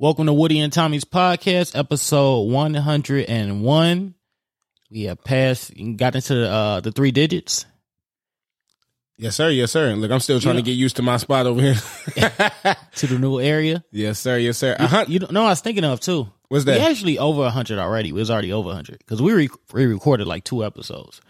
Welcome to Woody and Tommy's podcast, episode 101. We have passed, got into the, uh, the three digits. Yes, sir. Yes, sir. Look, I'm still trying Yeah. to get used to my spot over here. to the new area. yes, sir. Yes, sir. Uh-huh. You know, I was thinking of too. What's that? We actually over 100 already. We was already over 100 because we, re- recorded like two episodes.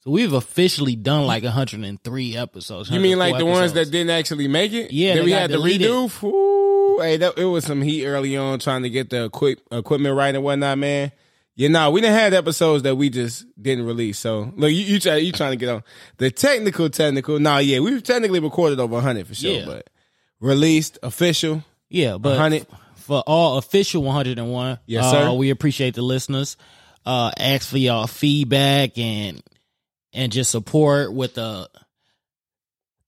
So we've officially done like 103 episodes. You mean like 104 the ones that didn't actually make it? Yeah, that we had to redo. Ooh, hey, that, it was some heat early on trying to get the equip, equipment right and whatnot, man. Yeah, nah, we didn't have episodes that we just didn't release. So look, you you, try, you trying to get on the technical, technical. Nah, yeah, we've technically recorded over 100 for sure, Yeah. but released official. Yeah, but 100. for all official 101, Yes, uh, sir. we appreciate the listeners. Uh, ask for y'all feedback and and just support with the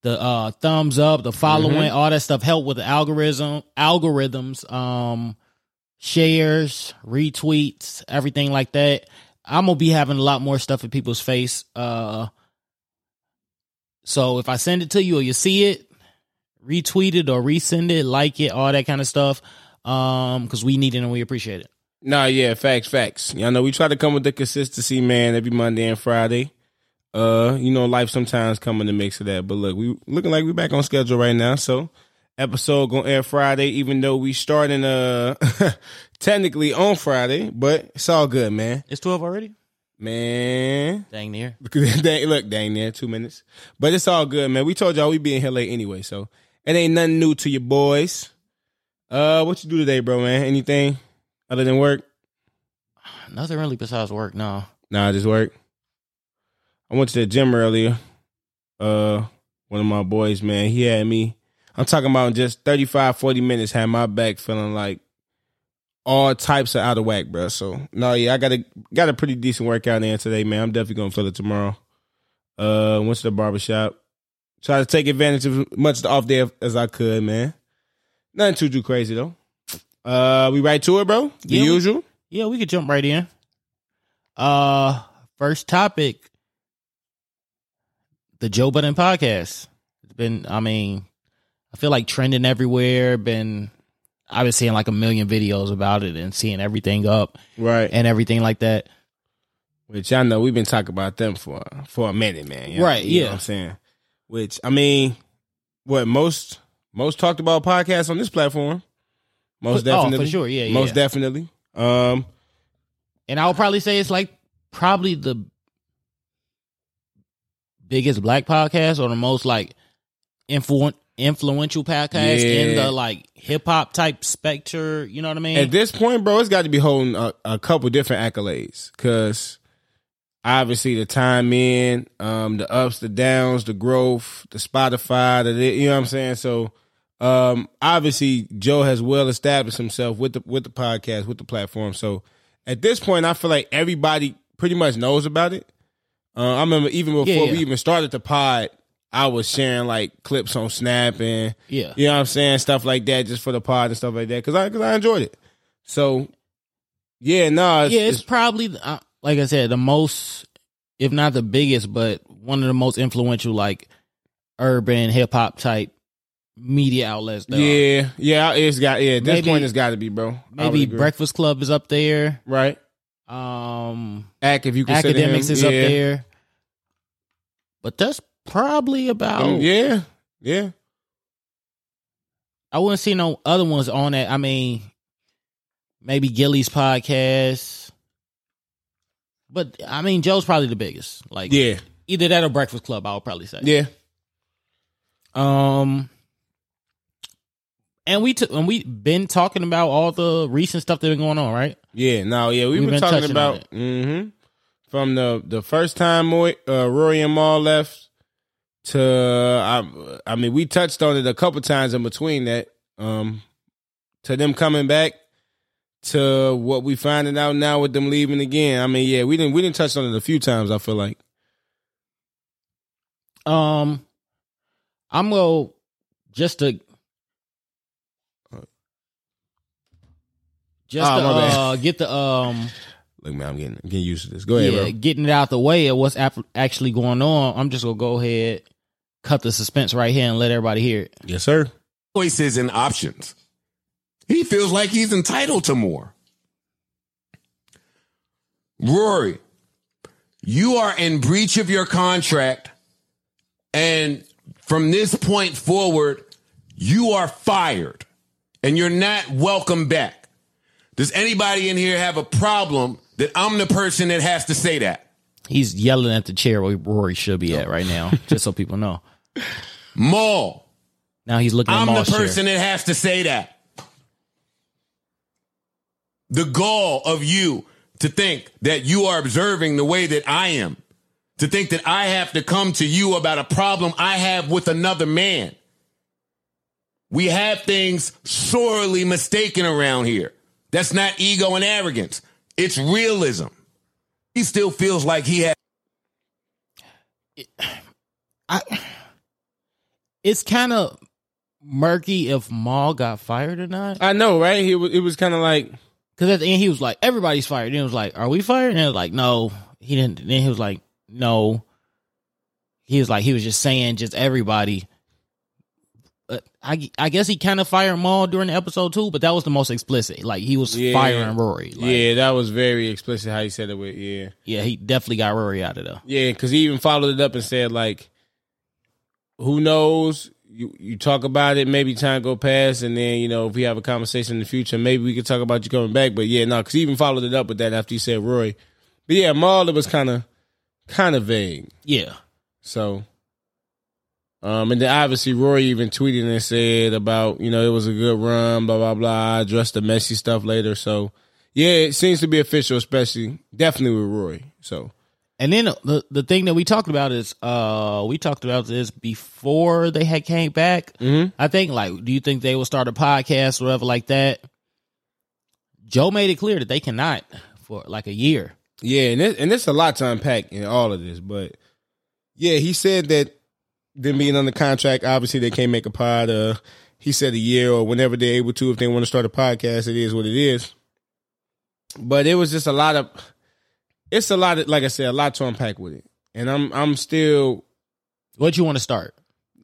the uh thumbs up, the following, Mm-hmm. all that stuff help with the algorithm algorithms, um shares, retweets, everything like that. I'm gonna be having a lot more stuff in people's face. Uh so if I send it to you or you see it, retweet it or resend it, like it, all that kind of stuff. Um, because we need it and we appreciate it. Nah, yeah, facts, facts. Y'all know we try to come with the consistency, man, every Monday and Friday. Uh, you know, life sometimes come in the mix of that. But look, we looking like we back on schedule right now. So episode gonna air Friday, even though we starting uh technically on Friday, but it's all good, man. It's twelve already. Man. Dang near. dang, look, dang near two minutes. But it's all good, man. We told y'all we be in here late anyway, so it ain't nothing new to your boys. Uh, what you do today, bro, man? Anything other than work? Nothing really besides work. No. Nah, just work. I went to the gym earlier. Uh, one of my boys, man, he had me. I'm talking about in just 35, 40 minutes, had my back feeling like all types of out of whack, bro. So no, yeah, I got a got a pretty decent workout in today, man. I'm definitely gonna feel it tomorrow. Uh, went to the barbershop. Try to take advantage of as much off day as I could, man. Nothing too too crazy though. Uh, we right to it, bro. The Yeah, we- usual. Yeah, we could jump right in. Uh first topic. The Joe Budden podcast. It's been I mean, I feel like trending everywhere, been I've been seeing like a million videos about it and seeing everything up Right. and everything like that. Which I know we've been talking about them for for a minute, man. You know- Right, you know yeah. what I'm saying. Which I mean, what most most talked about podcasts on this platform. Most Oh, for definitely, sure, yeah, most yeah. definitely. Um, And I would probably say it's like probably the biggest black podcast or the most like influ- influential podcast in the like hip hop type spectre. You know what I mean? at this point, bro, it's got to be holding a, a couple different accolades because obviously the time in, um, the ups, the downs, the growth, the Spotify, the you know what I'm saying. So, um, obviously Joe has well established himself with the with the podcast with the platform. So, at this point, I feel like everybody pretty much knows about it. Uh, I remember even before Yeah, we even started the pod, I was sharing like clips on Snap and yeah. you know what I'm saying? Stuff like that just for the pod and stuff like that. Cause I, cause I enjoyed it. So yeah, no, it's, yeah, it's, it's- probably uh, like I said, the most, if not the biggest, but one of the most influential like urban hip hop type media outlets. Are. yeah, yeah, it's got, yeah, at this Maybe- point it's gotta be, bro. Maybe. Breakfast Club is up there. Right. Um, Ack, if you Akademiks him, is yeah. up there, but that's probably about. Um, yeah, yeah. I wouldn't see no other ones on that. I mean, maybe Gillie's podcast, but I mean Joe's probably the biggest. Like, Yeah. either that or Breakfast Club. I would probably say. Yeah. Um, and we took and we been talking about all the recent stuff that been going on, right? Yeah. No, yeah. We've, We've been, been talking about hmm from the the first time Roy, uh, Rory and Mal left to I, I mean we touched on it a couple times in between that um to them coming back to what we finding out now with them leaving again. I mean, yeah, we didn't we didn't touch on it a few times. I feel like Um, I'm gonna just to just Oh, to uh, get the um look, man, I'm getting getting used to this. Go ahead, yeah bro. getting it out the way of what's ap- actually going on. I'm just gonna go ahead, cut the suspense right here, and let everybody hear it. Yes, sir. choices and options. He feels like he's entitled to more. Rory, you are in breach of your contract. And from this point forward, you are fired and you're not welcome back. Does anybody in here have a problem that I'm the person that has to say that? He's yelling at the chair where Rory should be at right now, just so people know. Mal, Now he's looking at I'm the Mal's chair. person that has to say that. The gall of you to think that you are observing the way that I am, to think that I have to come to you about a problem I have with another man. We have things sorely mistaken around here. That's not ego and arrogance. It's realism. He still feels like he has. I, it's kind of murky if Mal got fired or not. I know, right? He was, it was kind of like, Because at the end he was like, "Everybody's fired." Then it was like, "Are we fired?" And it was like, "No." He didn't. Then he was like, "No." He was like, he was just saying, just everybody. I, I guess he kind of fired Mal during the episode too, but that was the most explicit. Like he was Yeah. firing Rory. Like, yeah, that was very explicit how he said it with, yeah. yeah, he definitely got Rory out of there. Yeah, because he even followed it up and said, like, who knows? You you talk about it, maybe time go past, and then, you know, if we have a conversation in the future, maybe we could talk about you coming back. But yeah, no, because he even followed it up with that after he said Roy. But yeah, Mal, it was kind of, kind of vague. Yeah, So, um, and then obviously Roy even tweeted and said about you know it was a good run, blah blah blah. Addressed the messy stuff later. So, yeah, it seems to be official, especially definitely with Roy. So, And then the the thing that we talked about is uh we talked about this before they had came back. Mhm. I think like do you think they will start a podcast or whatever like that? Joe made it clear that they cannot for like a year. Yeah, and it, and it's a lot to unpack in all of this, but yeah, he said that them being under contract, obviously they can't make a pod. Uh, he said a year or whenever they're able to, if they want to start a podcast, it is what it is. But it was just a lot of, it's a lot of, like I said, a lot to unpack with it, and I'm I'm still What you want to start?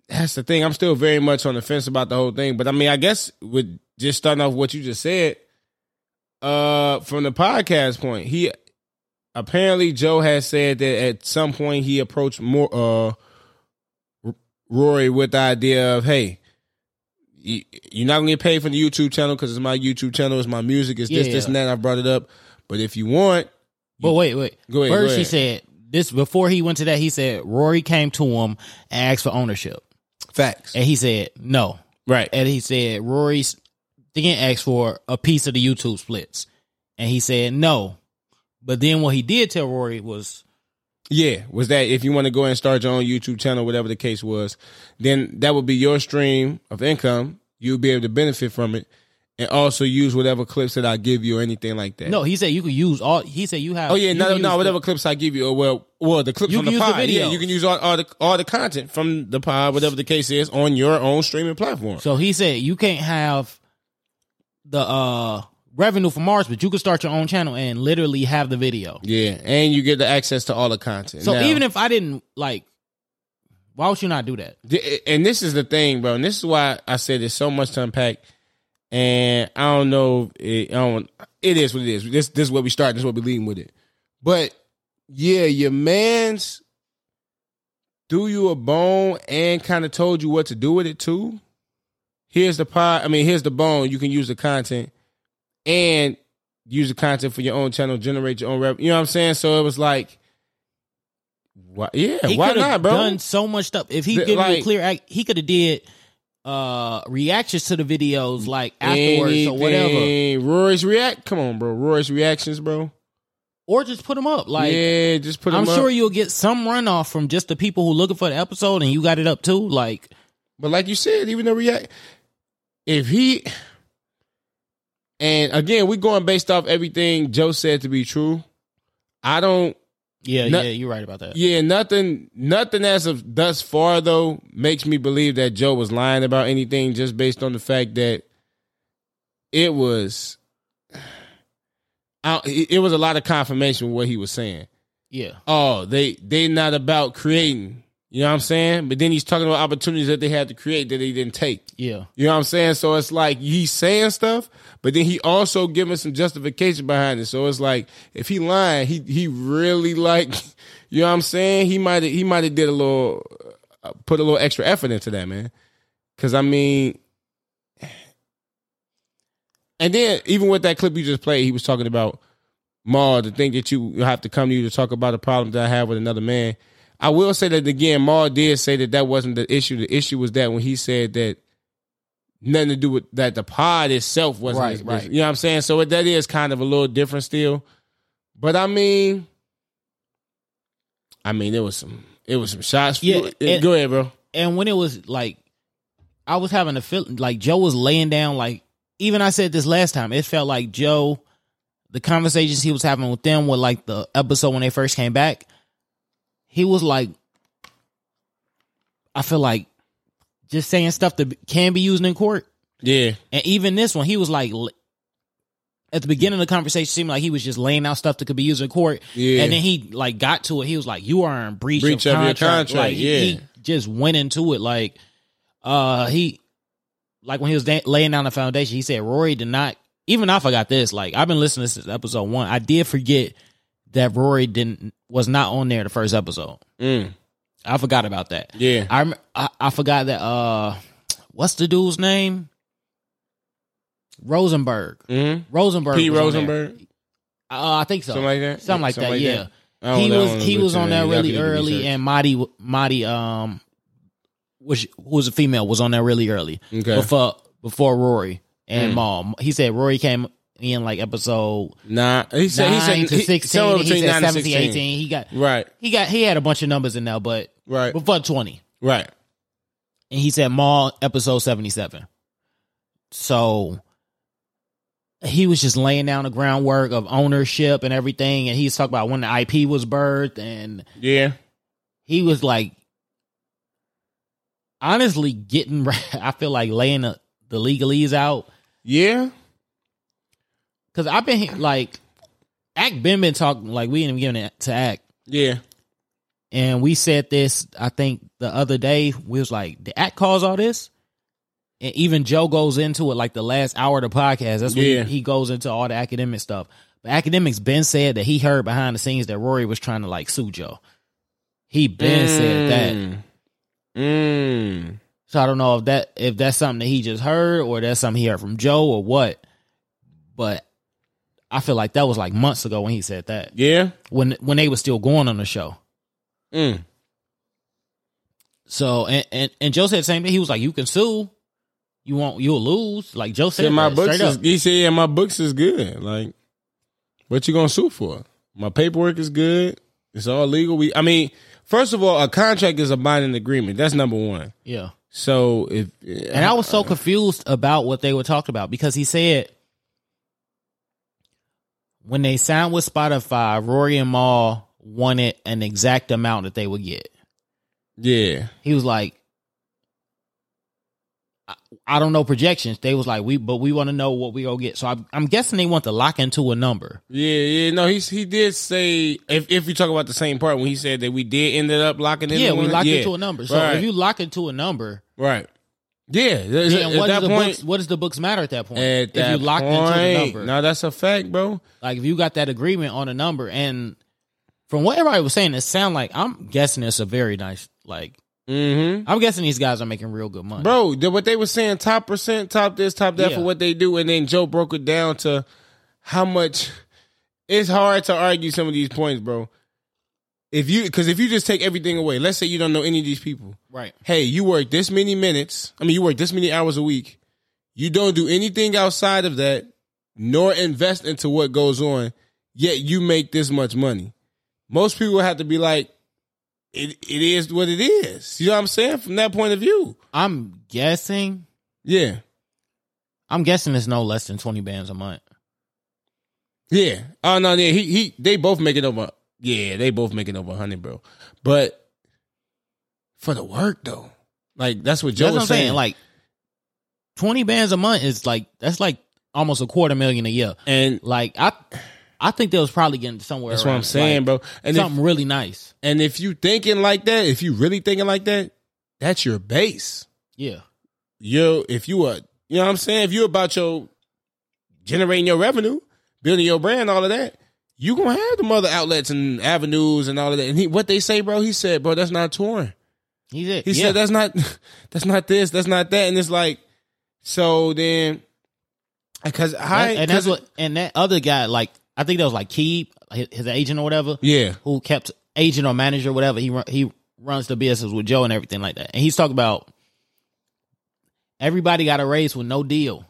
that's the thing. I'm still very much on the fence about the whole thing. But I mean, I guess with just starting off what you just said, uh, from the podcast point, he apparently Joe has said that at some point he approached more uh Rory with the idea of, hey, you're not gonna get paid for the YouTube channel because it's my YouTube channel, it's my music, it's this, Yeah. this, and that. I brought it up, but if you want, But wait, wait. Go ahead, go First he said this before he went to that, he said Rory came to him and asked for ownership. facts, And he said no. right? And he said Rory's didn't ask for a piece of the YouTube splits. And he said no. But then what he did tell Rory was Yeah, was that if you want to go and start your own YouTube channel, whatever the case was, then that would be your stream of income. You'll be able to benefit from it, and also use whatever clips that I give you or anything like that. no, he said you could use all he said you have Oh yeah, no, no, whatever clips I give you, or well, well, the clips You from can the use the pod. yeah, you can use all, all the all the content from the pod, whatever the case is, on your own streaming platform. So he said you can't have the uh revenue from Mars, but you could start your own channel and literally have the video. yeah, and you get the access to all the content. So Now- even if I didn't like why would you not do that? Th- And this is the thing, bro. And this is why I said there's so much to unpack. And I don't know. It, I don't. It is what it is. This this is where we start. This is what we leading with it. But yeah, your man's threw you a bone and kind of told you what to do with it too. Here's the pot. I mean, here's the bone. You can use the content and use the content for your own channel, generate your own revenue. You know what I'm saying? So it was like, why, yeah, He why not, bro? done so much stuff. If he The- gave a clear act, he could have did uh reactions to the videos like afterwards or whatever. Roy's react. Come on, bro. Roy's reactions, bro. Or just put them up. Like yeah, just put. I'm sure up. you'll get some runoff from just the people who looking for the episode and you got it up too. Like But like you said, even the react, if he, and again, we going based off everything Joe said to be true. I don't. yeah, No- yeah, you're right about that. Yeah, nothing. Nothing as of thus far though makes me believe that Joe was lying about anything, just based on the fact that it was. I, it it was a lot of confirmation with what he was saying. Yeah. oh they they not about creating You know what I'm saying? But then he's talking about opportunities that they had to create that they didn't take. Yeah. You know what I'm saying? So it's like he's saying stuff, but then he also giving some justification behind it. So it's like if he lying, he he really like, you know what I'm saying? He might he might have did a little, uh, put a little extra effort into that, man. Because I mean, and then even with that clip you just played, he was talking about Mal, the thing that you have to come to you to talk about a problem that I have with another man. I will say that again, Mal did say that that wasn't the issue. The issue was that when he said that nothing to do with that the pod itself wasn't Right, his right. You know what I'm saying? So that is kind of a little different still. But I mean, I mean, it was some, it was some shots. Yeah, and- go ahead, bro. And when it was like, I was having a feeling like Joe was laying down. Like even I said this last time, it felt like Joe, the conversations he was having with them were like the episode when they first came back, he was like, I feel like just saying stuff that can be used in court. Yeah, And even this one, he was like, at the beginning of the conversation, seemed like he was just laying out stuff that could be used in court. Yeah. And then he like got to it. He was like, "You are in breach, Breach of of your contract." contract, Like yeah. he just went into it like, uh, he like when he was da- laying down the foundation, he said Rory did not. Even I forgot this. Like I've been listening to since episode one. I did forget that Rory didn't was not on there the first episode. Mm. I forgot about that. yeah. I, I I forgot that. Uh, what's the dude's name? Rosenberg. Mm-hmm. Rosenberg. P. was on there. Rosenberg, Uh, I think so. something like that. Something like that. yeah. I don't He was he was on there really can do the early, and Marty Marty um, which who was a female was on there really early Okay. before before Rory and Mm. Mal. He said Rory came in like episode Nah, he said he said to he- sixteen. He between said nine 17, 16. 18. He got Right, he got he had a bunch of numbers in there, but right, before twenty. right. and he said Mal episode 77. So he was just laying down the groundwork of ownership and everything. And he's talking about when the IP was birthed. And Yeah, he was like, honestly, getting, I feel like laying the, the legalese out. yeah, Cause I've been like, Act been been talking, like, we ain't even giving it to Act. yeah. And we said this, I think, the other day. We was like, "The Act cause all this? And even Joe goes into it like the last hour of the podcast. That's when Yeah. he, he goes into all the academic stuff. But Akademiks been said that he heard behind the scenes that Rory was trying to like sue Joe. He been said that. Mm. Mm. So I don't know if that if that's something that he just heard or that's something he heard from Joe or what. But I feel like that was like months ago when he said that. Yeah. When when they were still going on the show. Mm. So and, and and Joe said the same thing. He was like, "You can sue, you won't, you'll lose." Like Joe said, Said my books straight is, up. he said, yeah, my books is good. Like, what you gonna sue for? My paperwork is good. It's all legal. We, I mean, first of all, a contract is a binding agreement. That's number one. Yeah, So if and I was so confused about what they were talking about because he said when they signed with Spotify, Rory and Mal wanted an exact amount that they would get. yeah, He was like, I, I don't know projections. They was like, we, but we want to know what we gonna get. So I'm, I'm guessing they want to lock into a number. yeah, yeah. No, he he did say if if you talk about the same part when he said that we did ended up locking in. Yeah, we one, locked yeah. into a number. So Right. if you lock into a number, right. Yeah, then at what that does the point, books? What does the books matter at that point? at if that you locked point, into the number, no, that's a fact, bro. like if you got that agreement on a number, and from what everybody was saying, it sound like I'm guessing it's a very nice. Like Mm-hmm. I'm guessing these guys are making real good money. Bro, the, what they were saying, top percent, top this, top that Yeah. for what they do, and then Joe broke it down to how much. It's hard to argue some of these points, bro. If you, because if you just take everything away, let's say you don't know any of these people. Right. Hey, you work this many minutes. I mean, you work this many hours a week. You don't do anything outside of that, nor invest into what goes on. Yet you make this much money. Most people have to be like, it, it is what it is. You know what I'm saying? From that point of view. I'm guessing. Yeah. I'm guessing it's no less than twenty bands a month. Yeah. Oh no, yeah. He he they both make making over yeah, they both making over hundred, bro. But for the work though. Like that's what Joe That's what was I'm saying. saying. Like twenty bands a month is like that's like almost a quarter million a year. and Like I, I think they was probably getting somewhere. That's what I'm saying, like, bro. And if, something really nice. and if you thinking like that, if you really thinking like that, that's your base. Yeah, you if you are you know what I'm saying, if you about your generating your revenue, building your brand, all of that, you gonna have the other outlets and avenues and all of that. And he what they say, bro, he said, bro, that's not touring. he's it. He yeah. said that's not that's not this, that's not that. And it's like, so then because I and that's what and that other guy like I think that was like Keeb, his, his agent or whatever. Yeah. who kept agent or manager or whatever. He run, he runs the business with Joe and everything like that. And he's talking about everybody got a raise with no deal.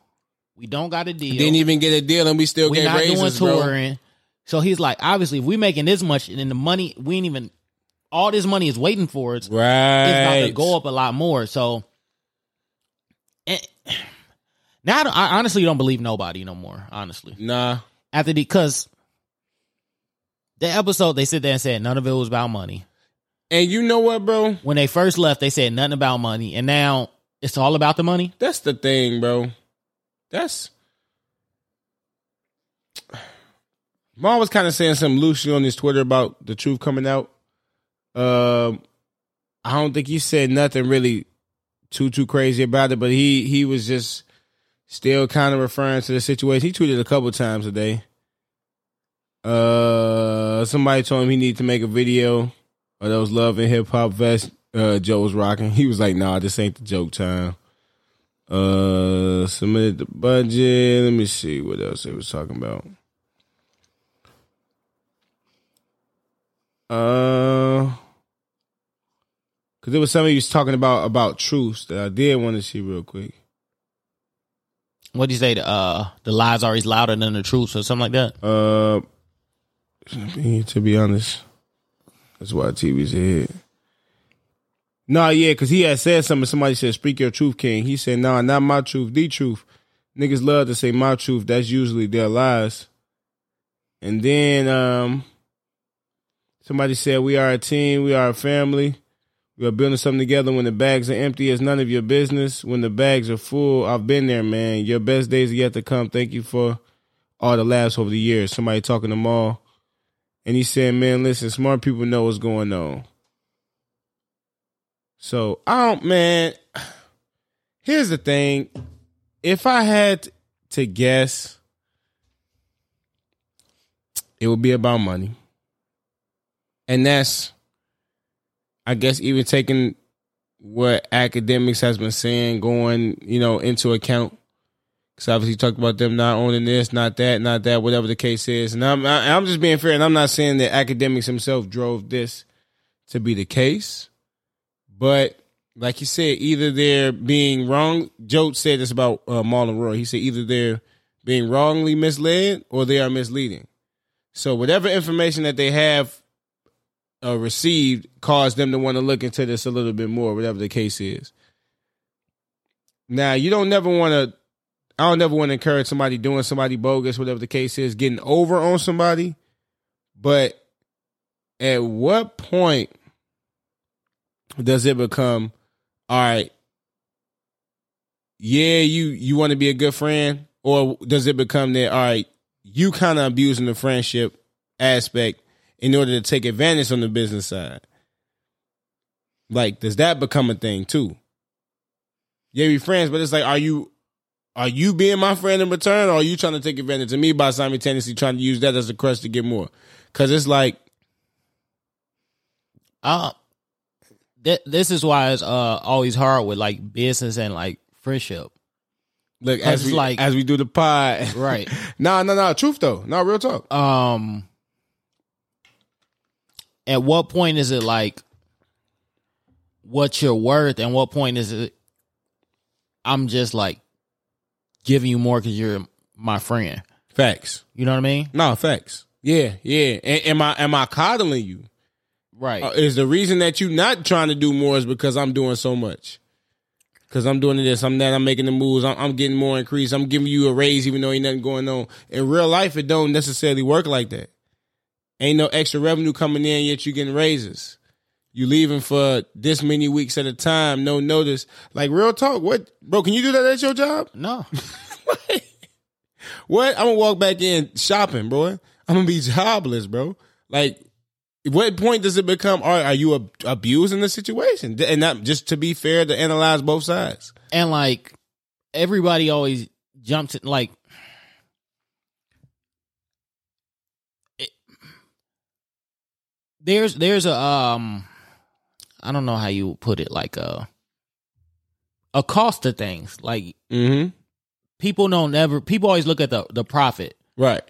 We don't got a deal. Didn't even get a deal and we still get not raises, doing bro. So he's like, obviously, if we making this much and then the money, we ain't even all this money is waiting for us. Right, it's about to go up a lot more. So eh, now I, I honestly don't believe nobody no more. Honestly, Nah. after the because the episode they sit there and said none of it was about money. And you know what, bro? When they first left, they said nothing about money, and now it's all about the money. That's the thing, bro. That's Mal was kind of saying something loosely on his Twitter about the truth coming out. Um, I don't think he said nothing really too too crazy about it, but he he was just still kind of referring to the situation. He tweeted a couple times a day. Uh, somebody told him he needed to make a video of those love and hip hop vest uh, Joe was rocking. He was like, "Nah, this ain't the joke time." Uh, submitted the budget. Let me see what else they was talking about. Uh, cause there was something he was talking about about truths that I did want to see real quick. What do you say? The uh, the lies are always louder than the truth, or something like that. Uh, to be honest, that's why TV's ahead. Nah, yeah, because he had said something. Somebody said, "Speak your truth, King." He said, "Nah, not my truth, the truth." Niggas love to say my truth. That's usually their lies. And then um, somebody said, "We are a team. We are a family. We are building something together. When the bags are empty, it's none of your business. When the bags are full, I've been there, man. Your best days are yet to come. Thank you for all the laughs over the years." Somebody talking to Mal, and he said, "Man, listen, smart people know what's going on." So I don't, man. Here's the thing: if I had to guess, it would be about money, and that's, I guess, even taking what Akademiks has been saying, going, you know, into account. Because obviously, talked about them not owning this, not that, not that, whatever the case is. And I'm, I, I'm just being fair, and I'm not saying that Akademiks himself drove this to be the case. But like you said, either they're being wrong. Joe said this about uh, Marlon Roy. He said either they're being wrongly misled or they are misleading. So whatever information that they have uh, received caused them to want to look into this a little bit more, whatever the case is. Now you don't never want to. I don't never want to encourage somebody doing somebody bogus, whatever the case is, getting over on somebody. But at what point does it become all right yeah you you want to be a good friend or does it become that all right you kind of abusing the friendship aspect in order to take advantage on the business side like does that become a thing too yeah we friends but it's like are you are you being my friend in return or are you trying to take advantage of me by simultaneously trying to use that as a crutch to get more because it's like Uh, th- this is why it's uh always hard with like business and like friendship. Look, as we like- as we do the pod, Right. no, no, no. Truth though, no real talk. Um, at what point is it like what you're worth, and what point is it? I'm just like giving you more because you're my friend. Facts. You know what I mean? No facts. Yeah, yeah. Am I am I coddling you? Right. Uh, is the reason that you not trying to do more is because I'm doing so much? Because I'm doing this, I'm that, I'm making the moves, I'm, I'm getting more increase, I'm giving you a raise even though ain't nothing going on. In real life, it don't necessarily work like that. Ain't no extra revenue coming in yet you getting raises. You leaving for this many weeks at a time, no notice. Like real talk, what, bro? Can you do that at your job? no. What? I'm gonna walk back in shopping, bro. I'm gonna be jobless, bro. Like, what point does it become? Are, are you ab- abusing the situation? And that just to be fair, to analyze both sides. and like everybody always jumps in like there's there's a um I don't know how you put it like a a cost to things like Mm-hmm. people don't ever people always look at the the profit Right.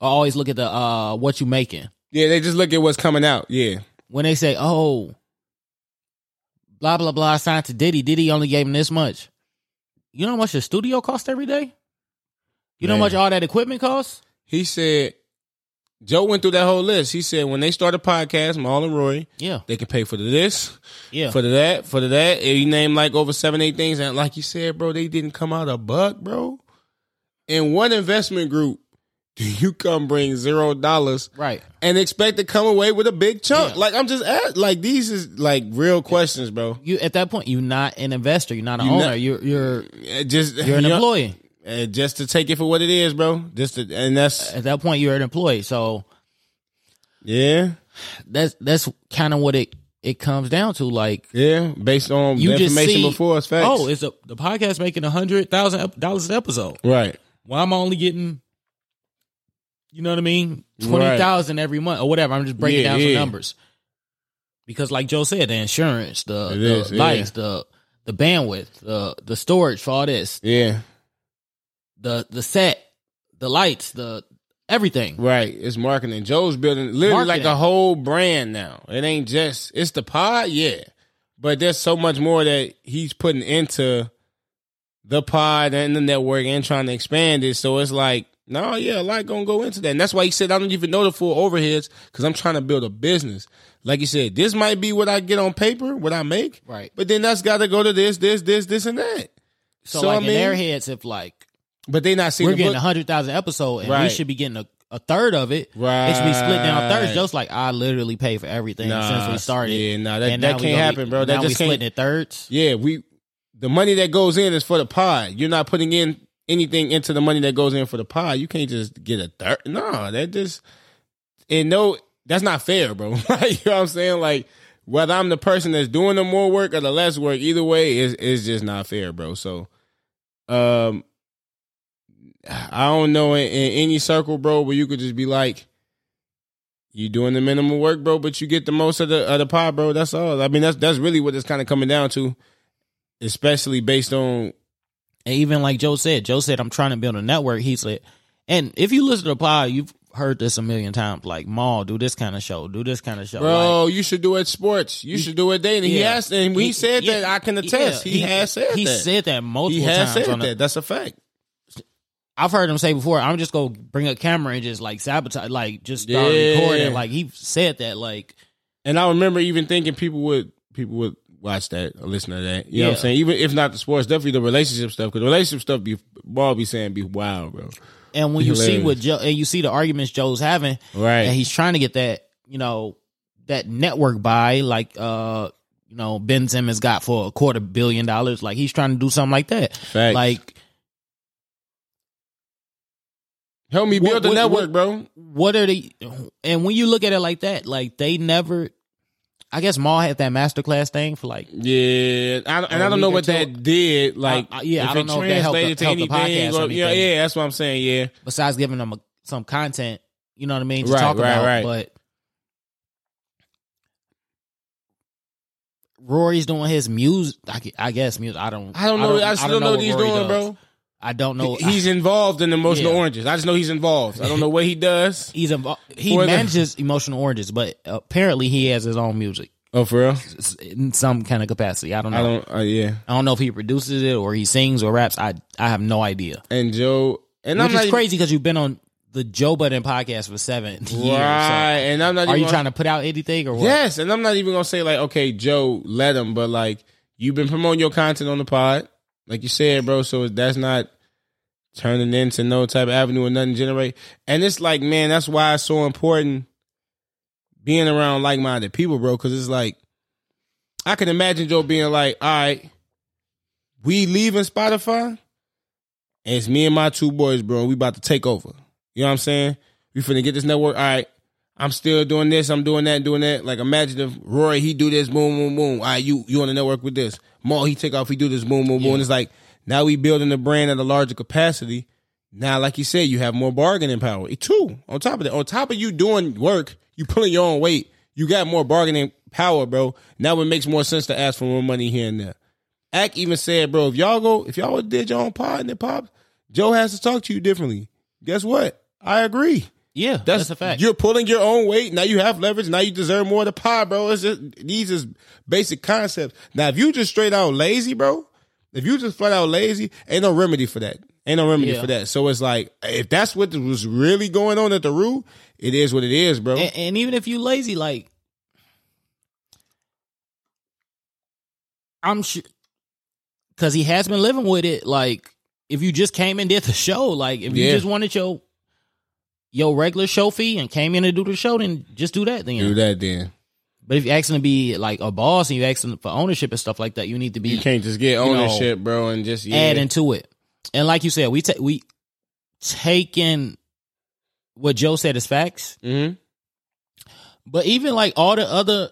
or always look at the uh what you making Yeah, they just look at what's coming out. Yeah. when they say oh blah blah blah signed to Diddy Diddy only gave him this much you know how much the studio cost every day you know how much all that equipment costs He said, Joe went through that whole list. He said when they start a podcast, Mal and Roy, yeah they can pay for the this, yeah for the that, for the that. And you name like over seven, eight things. And like you said, bro, they didn't come out a buck, bro. In one investment group, do you come bring zero dollars right and expect to come away with a big chunk? Yeah. Like I'm just at, like these is like real questions, bro. you at that point you're not an investor you're not an You're owner not- you're you're Just you're an you know, employee uh, just to take it for what it is, bro. Just to, and that's at that point you're an employee so yeah, that's that's kind of what it it comes down to like yeah. Based on you information see before it's facts. oh it's a the podcast making a hundred thousand dollars an episode right. well i'm only getting you know what i mean 20000 every month or whatever i'm just breaking Yeah, down some numbers because like joe said the insurance the, It the is, yeah. the the bandwidth the the storage for all this Yeah. The the set the lights the everything Right. It's marketing. Joe's building literally like a whole brand now. It ain't just it's the pod, yeah. But there's so much more that he's putting into the pod and the network and trying to expand it. So it's like, no, yeah, a lot gonna go into that. And that's why he said I don't even know the full overheads because I'm trying to build a business. Like you said, this might be what I get on paper, what I make. Right. But then that's gotta go to this, this, this, this, and that. so, So, like I in mean, their heads if like But they not seeing we're getting a hundred thousand episode and we should be getting a, a third of it Right. it should be split down thirds just like i literally pay for everything since we started Yeah, nah, that, And that can't happen, be- bro. That just splitting it thirds Yeah, we the money that goes in is for the pod. You're not putting in anything into the money that goes in for the pod. You can't just get a third. No, that just and no, that's not fair, bro. like, you know what I'm saying? Like whether I'm the person that's doing the more work or the less work, either way is is just not fair, bro. So, um, I don't know in, in any circle, bro, where you could just be like. You doing the minimal work, bro, but you get the most of the of the pie, bro. That's all. I mean, that's that's really what it's kind of coming down to especially based on and even like joe said joe said i'm trying to build a network he said and if you listen to the pod you've heard this a million times like Mal, do this kind of show do this kind of show bro. Like, you should do it sports. You should do it. He Yeah. has, and when he, said yeah, that, I can attest. yeah, he, has said that. he that. said that multiple times. he has times said the- that. That's a fact. I've heard him say before, I'm just gonna bring a camera and just like sabotage, like just start Yeah. recording. Like he said that, like And I remember even thinking people would people would watch that or listen to that. You know what I'm saying? Even if not the sports, definitely the relationship stuff. Because the relationship stuff be ball be saying be wild, bro. And when you see what Joe and you see the arguments Joe's having, Right. and he's trying to get that, you know, that network buy, like uh, you know, Ben Simmons got for a quarter billion dollars. Like he's trying to do something like that. Facts. Like Help me What- build the what- network, what- bro. what are they and when you look at it like that, like they never I guess Mal had that masterclass thing for like Yeah, I, and I don't know what that did. Like, Uh, uh, yeah, I don't it know if that helped the- to helped the podcast or or- yeah, anything. yeah, that's what I'm saying. Yeah, besides giving them a, some content, you know what I mean, to Right, talk right, about. right. But Rory's doing his music. I, I guess music. I don't. I don't know. I, still don't know what he's Rory doing, does. bro. I don't know. He's involved in emotional Yeah. oranges. I just know he's involved. I don't know what he does. he's involved. He For the- manages emotional oranges, but apparently he has his own music Oh, for real? in some kind of capacity. I don't know. I I don't. Yeah. I don't, Uh, know if he produces it or he sings or raps. I I have no idea. And Joe. And Which I'm not crazy because you've been on the Joe Budden podcast for seven years. so Right. And I'm not. Are you gonna- trying to put out anything or what? Yes, and I'm not even gonna say like, okay, Joe, let him, but like you've been promoting your content on the pod, like you said, bro. So that's not turning into no type of avenue or nothing generate. And it's like, man, that's why it's so important being around like minded people, bro. Because it's like I can imagine Joe being like, all right, we leaving Spotify, and it's me and my two boys, bro. We about to take over. You know what I'm saying? We finna get this network. All right. I'm still doing this. I'm doing that. Doing that. Like imagine if Roy he do this. Boom, boom, boom. All right, you you on the network with this. Mal he take off. He do this. Boom, boom, boom. Yeah. It's like now we building the brand at a larger capacity. Now, like you said, you have more bargaining power. Two on top of that, on top of you doing work, you pulling your own weight. You got more bargaining power, bro. Now it makes more sense to ask for more money here and there. Ack even said, bro, if y'all go, if y'all did your own pod and it pops, Joe has to talk to you differently. Guess what? I agree. Yeah, that's, a fact. You're pulling your own weight. Now you have leverage. Now you deserve more of the pie, bro. It's just these is basic concepts. Now, if you just straight out lazy, bro, if you just flat out lazy, ain't no remedy for that. Ain't no remedy Yeah. for that. So it's like if that's what was really going on at the root, it is what it is, bro. and, and even if you lazy, like I'm sure because he has been living with it. Like if you just came and did the show, like if you Yeah. just wanted your your regular show fee and came in to do the show, then just do that. Then, Do that then. but if you're asking to be like a boss and you're asking for ownership and stuff like that, you need to be You can't just get know, ownership, bro, and just yeah. adding to it. And like you said, we take we taking what Joe said as facts. Mhm. But even like all the other,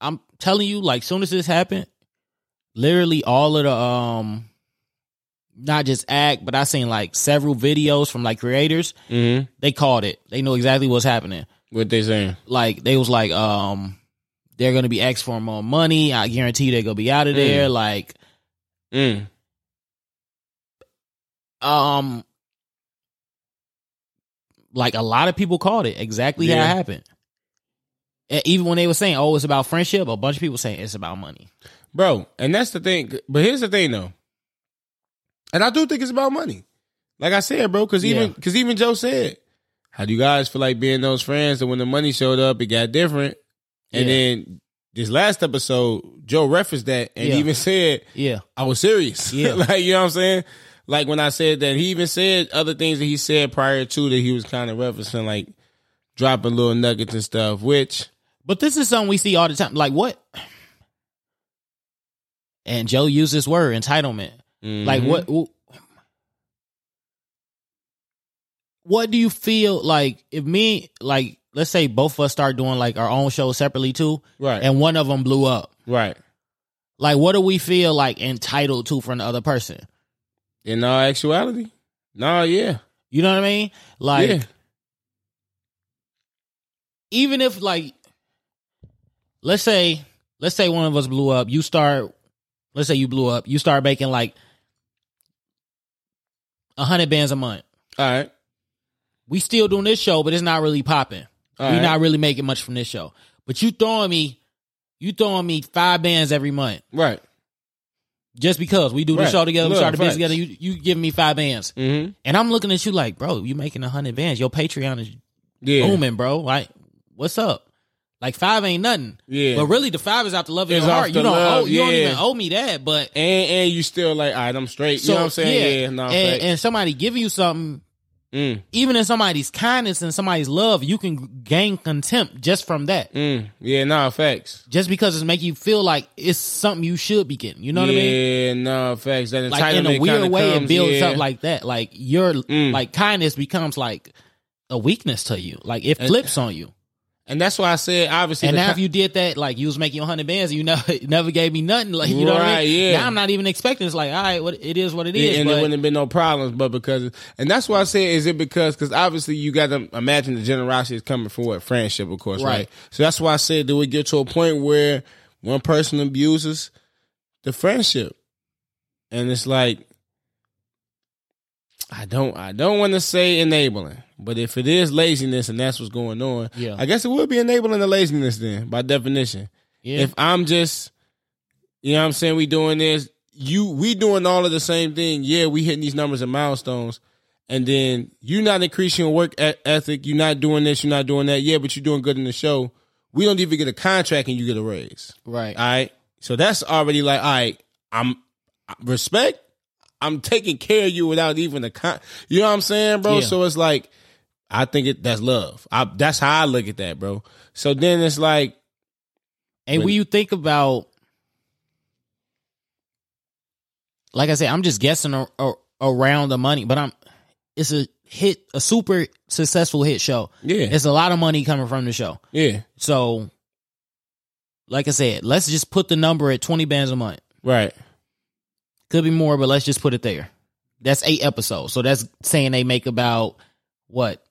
I'm telling you, like soon as this happened, literally all of the um, not just act, but I seen like several videos from like creators. Mhm. They called it. They know exactly what's happening. What they saying? Like they was like, um, they're gonna be asked for more money. I guarantee they're gonna be out of there. Like, Mm. um, like a lot of people called it exactly how Yeah. it happened. And even when they were saying, "Oh, it's about friendship," a bunch of people saying it's about money. Bro, and that's the thing. But here's the thing though. And I do think it's about money. Like I said, bro, because even Yeah. because even Joe said, How do you guys feel like being those friends? And when the money showed up, it got different. And Yeah. then this last episode, Joe referenced that and Yeah. even said, Yeah, I was serious. Yeah. like, you know what I'm saying? Like when I said that, he even said other things that he said prior to that he was kind of referencing, like dropping little nuggets and stuff, which but this is something we see all the time. Like what? And Joe used this word entitlement. Like mhm. what? What do you feel like if me like let's say both of us start doing like our own show separately too, Right. and one of them blew up? right. Like what do we feel like entitled to from the other person? In all actuality, no, yeah. You know what I mean? Like yeah. even if like let's say let's say one of us blew up, you start let's say you blew up, you start making like hundred bands a month. All right. We still doing this show, but it's not really popping. All We're right. not really making much from this show. But you throwing me you throwing me five bands every month. Right. Just because we do the Right. show together, we Look, start the business facts. together, you you giving me five bands. Mm-hmm. And I'm looking at you like, bro, you making a hundred bands. Your Patreon is Yeah. booming, bro. Like, what's up? Like five ain't nothing. Yeah. But really the five is out the love of It's your heart. You don't love, owe you don't even owe me that. But and and you still like, all right, I'm straight. you know what I'm saying? Yeah. no, and, and somebody giving you something, mm, even in somebody's kindness and somebody's love, you can gain contempt just from that. mm, yeah, no, facts. Just because it's making you feel like it's something you should be getting. You know what I mean? Yeah, no, facts. That Like in a weird way, comes, it builds yeah. up like that. Like your Mm. like kindness becomes like a weakness to you. Like it flips on you. And that's why I said obviously. And now ki- if you did that, like you was making 100 bands, and you never never gave me nothing. Like you know what I Right, mean? yeah. Now I'm not even expecting. It's like all right, what it is, what it Yeah, is. and but there wouldn't have been no problems, but because, and that's why I say, is it because, because obviously you got to imagine the generosity is coming from what friendship, of course, right? Right. So that's why I said, do we get to a point where one person abuses the friendship, and it's like, I don't, I don't want to say enabling, but if it is laziness and that's what's going on, Yeah. I guess it would be enabling the laziness then, by definition yeah, if I'm just, you know what I'm saying, we doing this, you we doing all of the same thing. Yeah, we hitting these numbers and milestones. And then you're not increasing your work ethic. You're not doing this. You're not doing that. Yeah, but you're doing good in the show. We don't even get a contract and you get a raise. right. All right. So that's already like, all right, I'm respect. I'm taking care of you without even a con. You know what I'm saying, bro? Yeah. So it's like, I think it that's love. I, that's how I look at that, bro. So then it's like, and when you think about, like I said, I'm just guessing a, a, around the money, but I'm. it's a hit, a super successful hit show. Yeah. It's a lot of money coming from the show. Yeah. So, like I said, let's just put the number at 20 bands a month. Right. Could be more, but let's just put it there. That's eight episodes. So that's saying they make about what?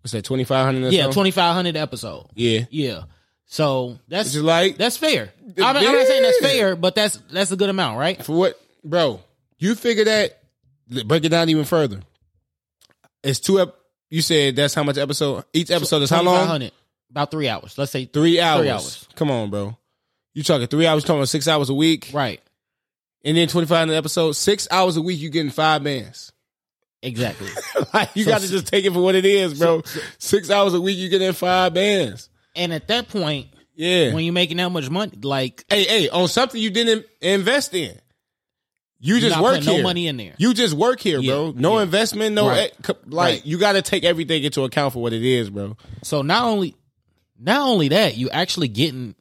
What's that? Twenty five hundred. Yeah, 2,500 episode. Yeah. Yeah. So that's is like that's fair. I mean, I'm not saying that's fair, but that's that's a good amount, right? for what, bro? You figure that. Break it down even further. It's two. Ep- you said that's how much episode? Each episode is how long? 2,500. About three hours. Let's say Three hours. Three hours. Come on, bro. You talking three hours? Talking six hours a week, Right. And then 25 in the episode. Six hours a week, you getting five bands. Exactly. like you So- got to just take it for what it is, bro. Six hours a week, you getting five bands. and at that point, Yeah. when you're making that much money, like hey, hey, on something you didn't invest in. You just work here. no money in there. You just work here, bro. No yeah. investment, no Right. e- like Right. you got to take everything into account for what it is, bro. So not only not only that, you actually getting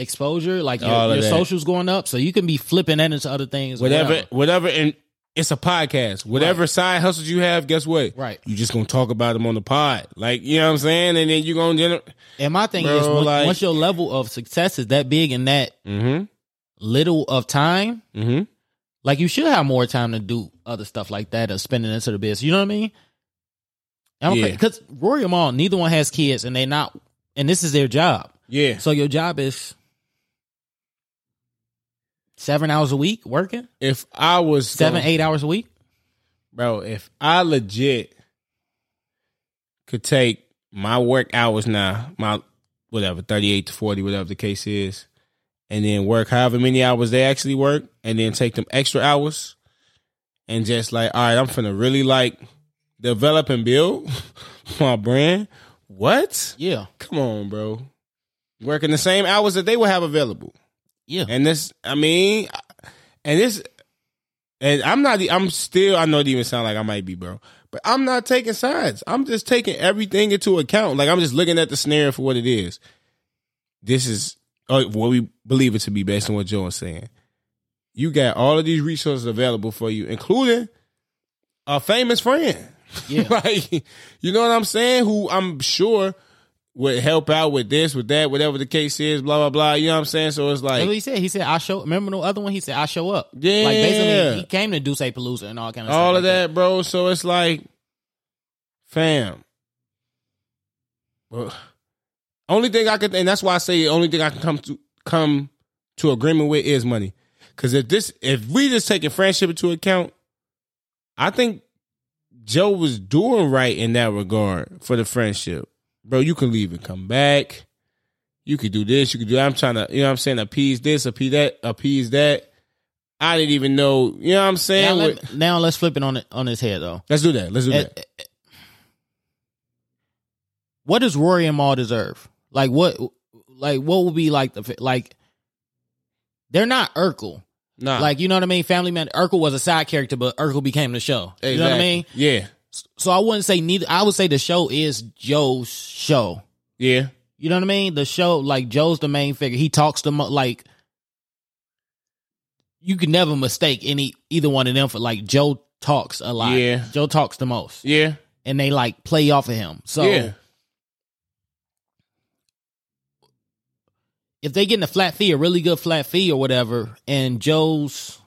exposure, like your, your socials going up, so you can be flipping that into other things. or Whatever, whatever, and it's a podcast. Whatever side hustles you have, guess what? Right. You just gonna talk about them on the pod, like you know what I'm saying, and then you gonna generate. And my thing Bro, is, once, like- once your level of success is that big and that Mm-hmm. little of time, Mm-hmm. like you should have more time to do other stuff like that or spending into the business. You know what I mean? Yeah. Because Rory and Mal, neither one has kids, and they not, and this is their job. Yeah. So your job is seven hours a week working, If I was seven, gonna- eight hours a week. bro, if I legit could take my work hours now, my whatever, 38 to 40, whatever the case is, and then work however many hours they actually work, and then take them extra hours and just like, all right, I'm finna really like develop and build my brand. What? Yeah, Come on, bro. Working the same hours that they will have available. Yeah. And this, I mean, and this, and I'm not, I'm still, I know it even sound like I might be, bro, but I'm not taking sides. I'm just taking everything into account. Like I'm just looking at the scenario for what it is. This is uh, what we believe it to be based on what Joe is saying. You got all of these resources available for you, including a famous friend. Yeah. like, you know what I'm saying? Who I'm sure would help out with this, with that, whatever the case is, blah, blah, blah. You know what I'm saying? So it's That's like, what he said. He said, "I show." Remember the other one? He said, "I show up." Yeah. like basically, he came to Dusé Palooza and all kind of all stuff of like that, bro. So it's like, fam. Well, only thing I could, and that's why I say the only thing I can come to come to agreement with is money. Because if this, if we just taking friendship into account, I think Joe was doing right in that regard for the friendship, bro. You can leave and come back. You could do this. You could do. I'm trying to, you know, what I'm saying appease this, appease that, appease that. I didn't even know. You know what I'm Now, saying? let- now let's flip it on it on his head though. Let's do that. Let's do Eh, that. eh, What does Rory and Mal deserve? Like what? Like what would be like the like? They're not Urkel. Nah, Like you know what I mean? Family Man. Urkel was a side character, but Urkel became the show. You know what I mean? Yeah, So I wouldn't say neither. I would say the show is Joe's show. yeah, You know what I mean? The show, like Joe's the main figure. He talks the mo- like. You can never mistake any either one of them for like Joe talks a lot. Yeah. Joe talks the most, yeah, and they like play off of him. So yeah. if they getting a flat fee, a really good flat fee or whatever, and Joe's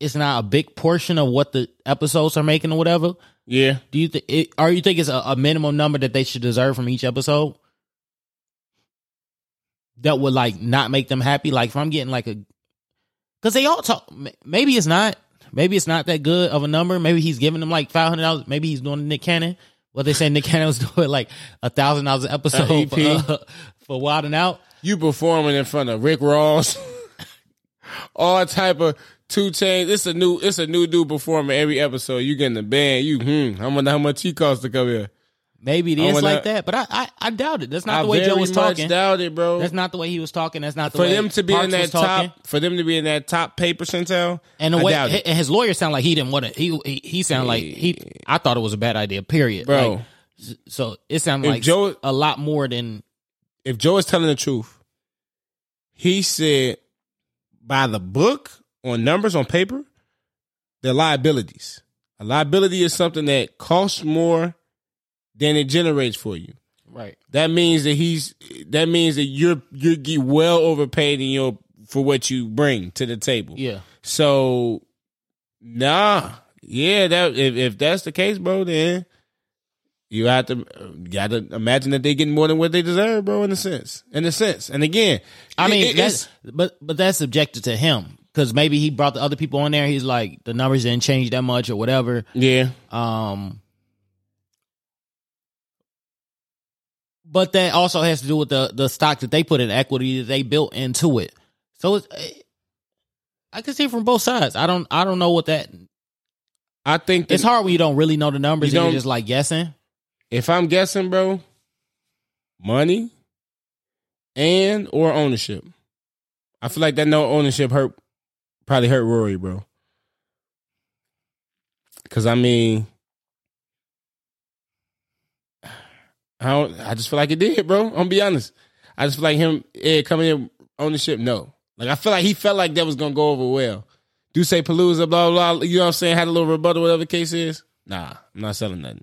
it's not a big portion of what the episodes are making or whatever. Yeah, Do you think? Are you think it's a, a minimum number that they should deserve from each episode? That would like not make them happy. Like if I'm getting like a, because they all talk. Maybe it's not. Maybe it's not that good of a number. Maybe he's giving them like five hundred dollars. Maybe he's doing Nick Cannon. What they say Nick Cannon was doing like a thousand dollars an episode for, uh, for Wild and Out. you performing in front of Rick Ross, all type of 2 Chainz. It's a new, it's a new dude performing every episode. You getting the band. You, hmm. I wonder how much he costs to come here. Maybe it is like that, but I, I I doubt it. That's not I the way Joe was talking. doubt it, bro. That's not the way he was talking. That's not the for way them to be Parks in that talking. top, for them to be in that top pay percentile, And the I way doubt hi- it. and his lawyer sounded like he didn't want to. He he, he sounded like he. I thought it was a bad idea. Period, bro. Like, so it sounded If like Joe- a lot more than if Joe is telling the truth, he said by the book on numbers on paper they're liabilities. A liability is something that costs more than it generates for you. Right. That means that he's that means that you're you're get well overpaid in your for what you bring to the table. Yeah. So nah, yeah, that if if that's the case, bro, then you have to got to imagine that they getting more than what they deserve, bro. In a sense, in a sense, and again, I mean, it- that's but but that's subjected to him because maybe he brought the other people on there. He's like the numbers didn't change that much or whatever. yeah, Um, but that also has to do with the the stock that they put in equity that they built into it. So it's, eh, I can see from both sides. I don't I don't know what that. I think that It's hard when you don't really know the numbers You and you're just like guessing. if I'm guessing, bro, money and or ownership. I feel like that no ownership hurt probably hurt Rory, bro. Cause I mean, I don't. I just feel like it did, bro. I'm gonna be honest. I just feel like him Ed coming in ownership. No, like I feel like he felt like that was gonna go over well. Dusé Palooza, blah blah. blah you know what I'm saying? Had a little rebuttal, whatever the case is. Nah, I'm not selling nothing.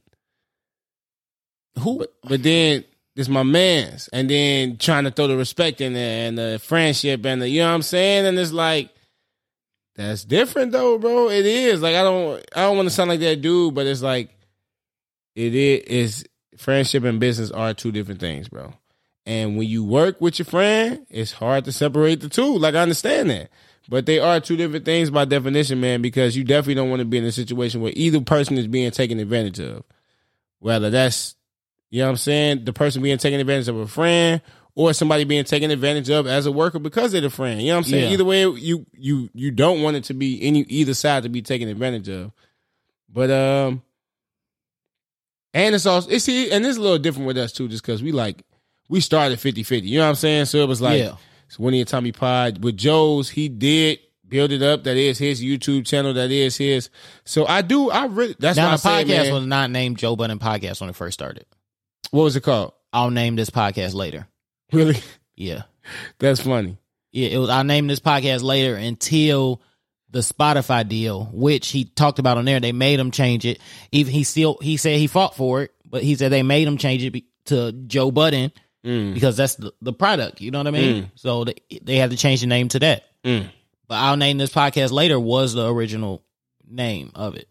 Who? But but then this my man's, and then trying to throw the respect in there and the friendship and the you know what I'm saying, and it's like that's different though, bro. It is like I don't I don't want to sound like that dude, but it's like it is friendship and business are two different things, bro. And when you work with your friend, it's hard to separate the two. Like I understand that. But they are two different things by definition, man, because you definitely don't want to be in a situation where either person is being taken advantage of. Whether that's you know what I'm saying? The person being taken advantage of a friend or somebody being taken advantage of as a worker because they're the friend. You know what I'm saying? Yeah. Either way, you you you don't want it to be any either side to be taken advantage of. But um and it's also it's and it's a little different with us too, just because we like we started 50-50. You know what I'm saying? So it was like Yeah. it's Winnie and Tommy Pod. With Joe's, he did build it up. That is his YouTube channel. That is his. So I do. I really. That's now why I the say, podcast man, was not named Joe Budden Podcast when it first started. what was it called? I'll name this podcast later. Really? Yeah. That's funny. Yeah, it was. I named this podcast later until the Spotify deal, which he talked about on there. They made him change it. Even he still he said he fought for it, but he said they made him change it be- to Joe Budden Mm. because that's the, the product. You know what I mean? So they, they had to change the name to that. Mm. But I'll name this podcast later was the original name of it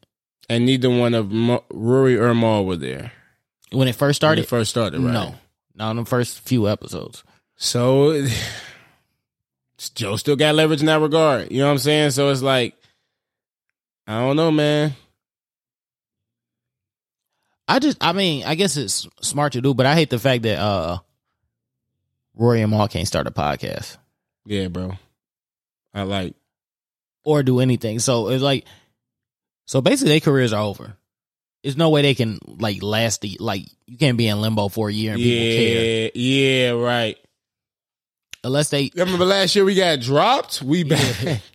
And neither one of Rory or Mal were there when it first when started. it first started, right? No, not in the first few episodes. So Joe still got leverage in that regard. You know what I'm saying? So it's like, I don't know, man. I just, I mean, I guess it's smart to do, but I hate the fact that uh Rory and Mal can't start a podcast Yeah, bro. I like. or do anything. So it's like, so basically, their careers are over. There's no way they can like last the like you can't be in limbo for a year and people care Yeah, yeah, right. unless they. Remember last year we got dropped? We back. Yeah.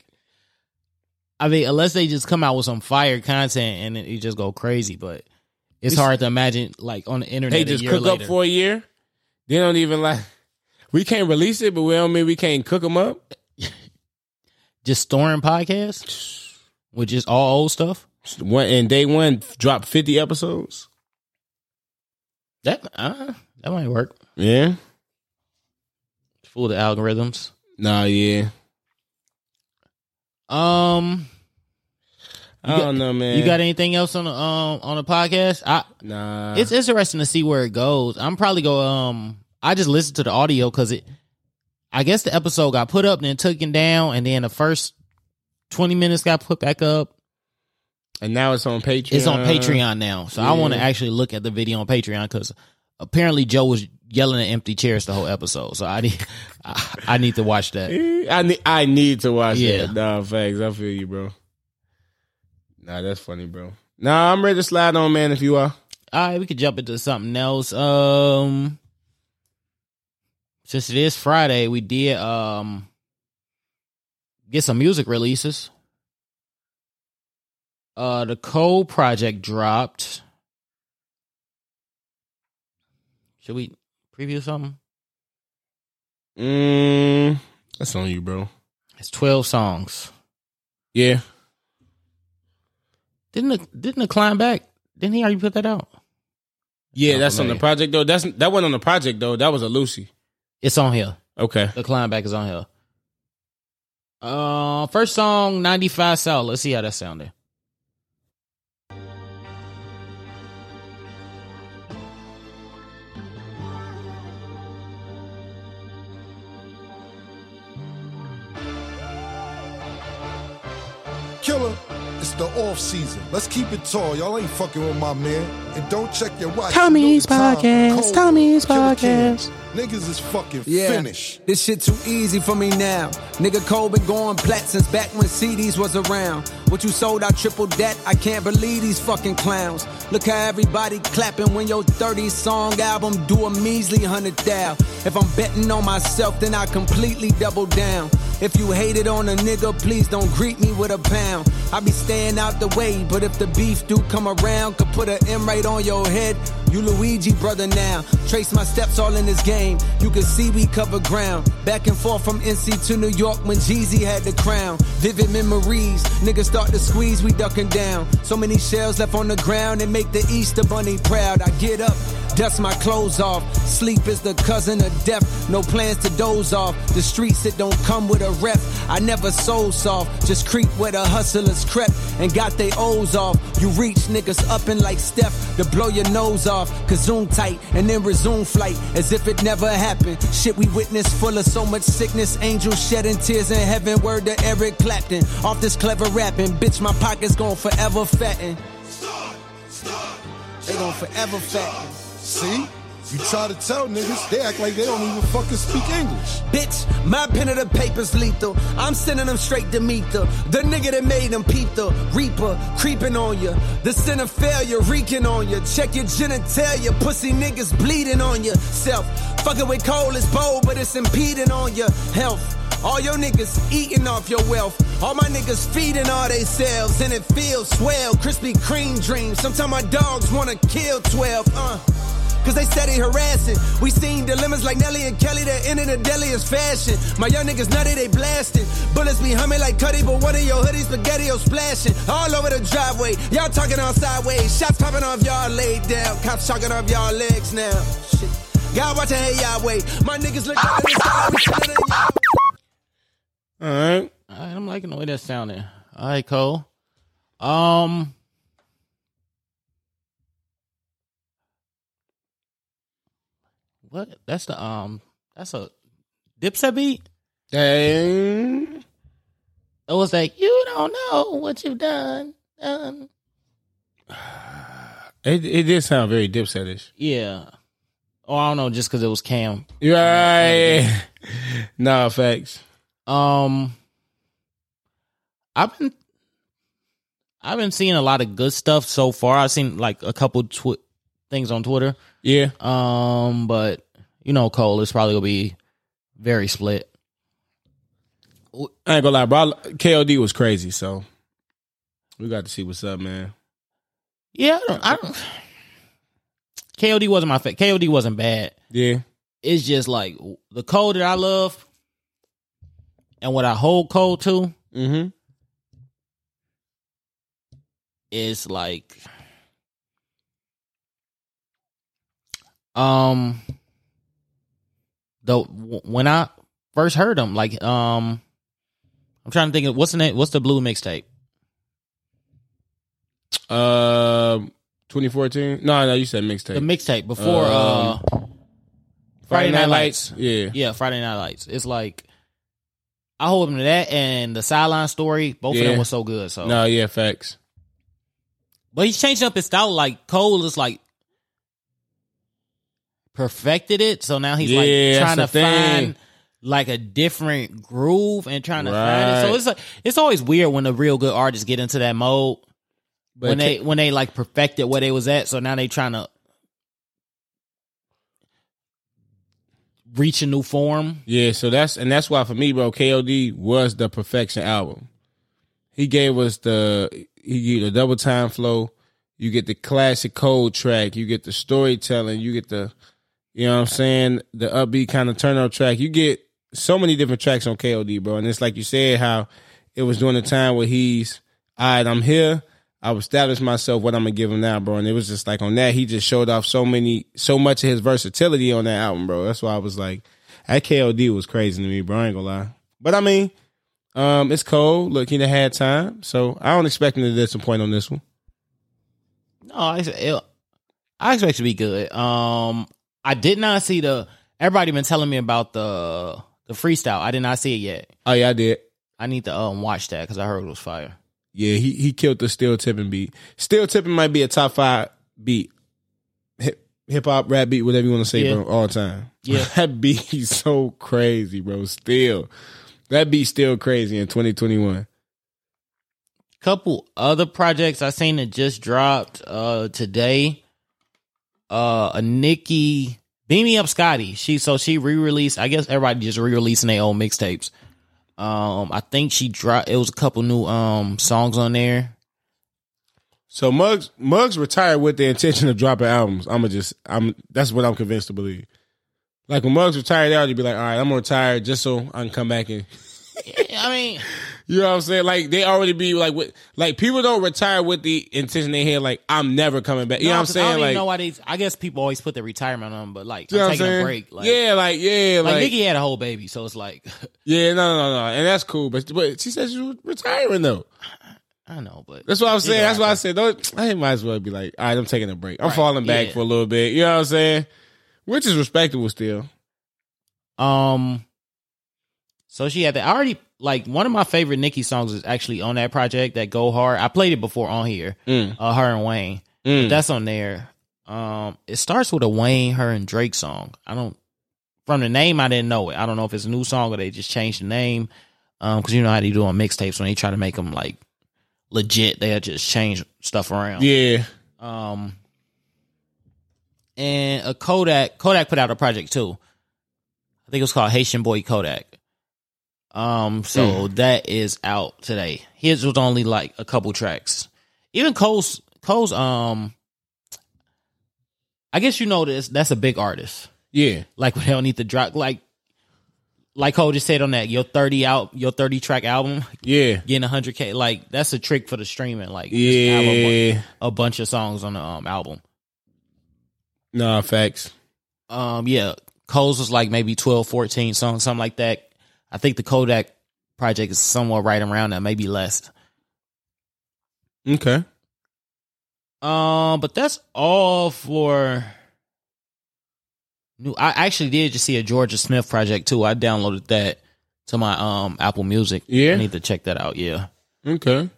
I mean, unless they just come out with some fire content and it, just go crazy, but it's We- hard to imagine like on the internet. They just cook later. up for a year. They don't even like. We can't release it, but we don't mean we can't cook them up. just storing podcasts with just all old stuff. One and day one dropped fifty episodes. That uh, that might work. Yeah. Fool the algorithms. Nah. Yeah. Um, I got- don't know, man. you got anything else on the um on the podcast? I Nah. it's interesting to see where it goes. I'm probably go um I just listened to the audio because it I guess the episode got put up and then taken down and then the first twenty minutes got put back up. And now it's on Patreon. It's on Patreon now, so I want to actually look at the video on Patreon because apparently Joe was yelling at empty chairs the whole episode. So I need I, I need to watch that. I need. I need to watch Yeah. that. Nah, facts. I feel you, bro. Nah, that's funny, bro. Nah, I'm ready to slide on, man. If you are. All right, we could jump into something else. Um, since it is Friday, we did um get some music releases. Uh, the Cole project dropped. Should we preview something? Mm, that's on you, bro. It's twelve songs. Yeah. Didn't the didn't the climb back? Didn't he already put that out? Yeah, Not that's on the project though. That's that wasn't on the project though. That was a Lucy. It's on here. Okay. The climb back is on here. Uh, first song, 95 South. Let's see how that sounded. Killer, it's the off season. Let's keep it tall. Y'all ain't fucking with my man. And don't check your watch. Tommy's You know. Podcast, Cold Tommy's Killer King. Podcast. Niggas is fucking Yeah, finished. this shit too easy for me now. Nigga Cole been going plat since back when CDs was around. What you sold, I tripled that. I can't believe these fucking clowns. Look how everybody clapping when your 30 song album do a measly hundred thou. If I'm betting on myself, then I completely double down. If you hated on a nigga, please don't greet me with a pound. I be staying out the way, but if the beef do come around, could put an M right on your head. You Luigi brother now. Trace my steps all in this game. You can see we cover ground. Back and forth from NC to New York when Jeezy had the crown. Vivid memories. Niggas start to squeeze, we ducking down. So many shells left on the ground and make the Easter Bunny proud. I get up. Dust my clothes off. Sleep is the cousin of death. No plans to doze off. The streets that don't come with a rep. I never sold soft. Just creep where the hustlers crept and got they O's off. You reach niggas up and like Steph to blow your nose off. Kazoom tight and then resume flight as if it never happened. Shit we witnessed full of so much sickness. Angels shedding tears in heaven. Word to Eric Clapton. Off this clever rapping. Bitch, my pockets gon' forever fatten. They gon' forever fatten. See? You try to tell niggas, they act like they don't even fucking speak English. Bitch, my pen of the paper's lethal. I'm sending them straight to Meetha. The the nigga that made them peep the Reaper, creeping on you. The sin of failure, reeking on you. Check your genitalia, pussy niggas bleeding on ya. Self, fucking with Cole is bold, but it's impeding on your health. All your niggas eating off your wealth. All my niggas feeding all they selves, and it feels swell. Krispy Kreme dreams. Sometimes my dogs wanna kill 12, uh. Cause they steady harassing. We seen dilemmas like Nelly and Kelly that end in the deadliest fashion. My young niggas nutty, they blasting. Bullets be humming like Cudi, but one of your hoodies spaghetti splashing. All over the driveway. Y'all talking on sideways. Shots popping off y'all laid down. Cops talking off y'all legs now. Shit. God watching hey Yahweh. My niggas look like this. in y'all- All right. All right, I'm liking the way that sounded. All right, Cole. Um, what? That's the um. That's a Dipset beat. Dang. It was like you don't know what you've done. done. It, it did sound very dipsetish. Yeah. Oh, I don't know, just because it was Cam. Right. nah, facts. Um, I've been, I've been seeing a lot of good stuff so far. I've seen like a couple twi- things on Twitter. Yeah. Um, but you know, Cole, it's probably gonna be very split. I ain't gonna lie, bro. KOD was crazy, so we got to see what's up, man. Yeah, I don't. I don't KOD wasn't my favorite. KOD wasn't bad. Yeah. It's just like the Cole that I love and what I hold Cole to Mm-hmm. is like um the when I first heard him like um I'm trying to think of what's the name what's the blue mixtape Um, 2014. No, no, you said mixtape. the mixtape. before uh Um, Friday Night Lights Yeah. yeah Friday Night Lights it's like I hold him to that and the sideline story both of them were so good so No, yeah, facts. But he's changed up his style. Like Cole is like perfected it. So now he's Yeah, like trying to that's the thing. find like a different groove and trying to find it. So it's like it's always weird when the real good artists get into that mode But when they when they like perfected where they was at. So now they trying to reach a new form. yeah, so that's and that's why for me, bro, KOD was the perfection album. He gave us the he the double time flow. You get the classic Cole track. You get the storytelling. You get the you know what I'm saying the upbeat kind of turn up track. You get so many different tracks on KOD, bro. And it's like you said how it was during the time where he's all right. I'm here. I've established myself what I'm gonna give him now, bro. And it was just like on that, he just showed off so many, so much of his versatility on that album, bro. That's why I was like, that KOD was crazy to me, bro. I ain't gonna lie. But I mean, um, it's Cole. Look, he done had time, so I don't expect him to disappoint on this one. No, I, I expect to be good. Um, I did not see the. Everybody been telling me about the the freestyle. I did not see it yet. Oh yeah, I did. I need to um watch that because I heard it was fire. Yeah, he he killed the Still Tippin' beat. Still Tippin' might be a top five beat. Hip hip hop, rap beat, whatever you want to say, Yeah. bro, all time. Yeah. that beat is so crazy, bro. Still. That beat still crazy in 2021. Couple other projects I seen that just dropped uh today. Uh, a Nicki Beam Me Up Scotty. She so she re released. I guess everybody just re releasing their old mixtapes. Um, I think she dropped. It was a couple new um songs on there. So Muggs Muggs retired with the intention of dropping albums. I'ma just I'm that's what I'm convinced to believe. Like when Muggs retired, they already be like, all right, I'm gonna retire just so I can come back and I mean, you know what I'm saying? Like they already be like with like people don't retire with the intention they had like I'm never coming back. You know what I'm 'cause I saying? don't even Like know why they. I guess people always put their retirement on, but like you know I'm taking saying? a break. Like, yeah, like yeah, like, like, Nicki had a whole baby, so it's like yeah, no, no, no, and that's cool. But but she said she was retiring though. I know, but That's what I'm saying. That's why I said don't. I might as well be like, all right, I'm taking a break. I'm Right, falling back yeah. for a little bit. You know what I'm saying? Which is respectable still. Um, so she had that. I already like one of my favorite Nicki songs is actually on that project that Go Hard. I played it before on here. Mm. Uh, her and Wayne. Mm. That's on there. Um, it starts with a Wayne, her and Drake song. I don't from the name I didn't know it. I don't know if it's a new song or they just changed the name. Um, because you know how they do on mixtapes when they try to make them like legit, they just change stuff around. Yeah. Um, and a Kodak Kodak put out a project too. I think it was called Haitian Boy Kodak. Um, so that is out today. His was only like a couple tracks. Even Cole's Cole's um, I guess you know this. That's a big artist. Yeah. Like they don't need to drop like. Like Cole just said on that, your thirty out, your thirty track album, Yeah. getting hundred k, like that's a trick for the streaming. Like, just have a bu- Yeah. a bunch of songs on the um, album. Nah, facts. Um, yeah, Cole's was like maybe 12, 14 songs, something like that. I think the Kodak project is somewhere right around that, maybe less. Okay. Um, but that's all for new. I actually did just see a Jorja Smith project too. I downloaded that to my um Apple Music. Yeah? I need to check that out. Yeah, Okay.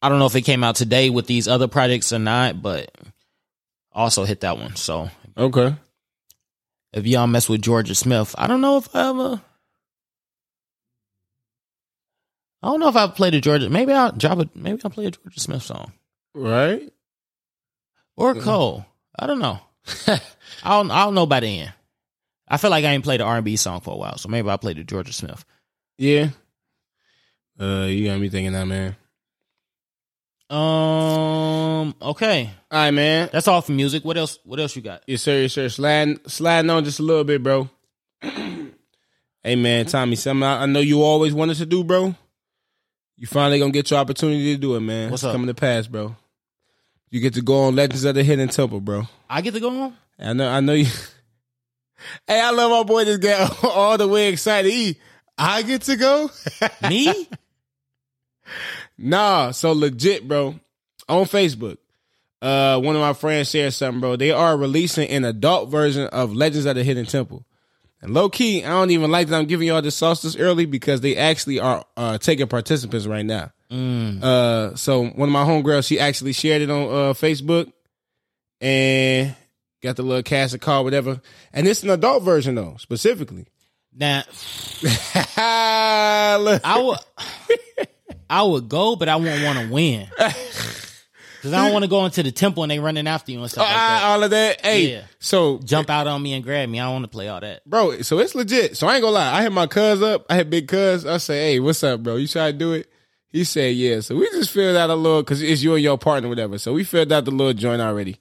I don't know if it came out today with these other projects or not, but also hit that one. So Okay. If y'all mess with Jorja Smith, I don't know if I ever. I don't know if I've played a Jorja. Maybe I'll drop it. Maybe I'll play a Jorja Smith song Right? or Cole. I don't know. I don't. I don't know by the end. I feel like I ain't played an R and B song for a while, so maybe I'll play the Jorja Smith. Yeah. Uh, you got me thinking that, man. Um. Okay, All right, man. that's all for music. What else? What else you got? Yes, sir. Yes, sir. Sliding, sliding on just a little bit, bro. hey, man, Tommy, something I, I know you always wanted to do, bro. You finally gonna get your opportunity to do it, man. What's it's up? coming to pass, bro. You get to go on Legends of the Hidden Temple, bro. I get to go on. I know, I know you. hey, I love my boy. Just get all the way excited. He, I get to go. Me? Nah, so legit, bro. On Facebook, uh, one of my friends shared something, bro. They are releasing an adult version of Legends of the Hidden Temple. And low key, I don't even like that I'm giving y'all this sauce this early because they actually are uh, taking participants right now. Uh, so one of my homegirls, she actually shared it on uh, Facebook and got the little cast of card, whatever. And it's an adult version though, specifically. Now I would. I would go, but I won't want to win. Cause I don't want to go into the temple and they running after you and stuff like Ah, that. all of that. Hey, Yeah. so Jump out on me and grab me. I don't want to play all that. bro. So it's legit. So I ain't gonna lie. I hit my cuz up. I hit big cuz. I say, hey, what's up, bro? You try to do it? He said, yeah. So we just filled out a little because it's you and your partner, whatever. So we filled out the little joint already.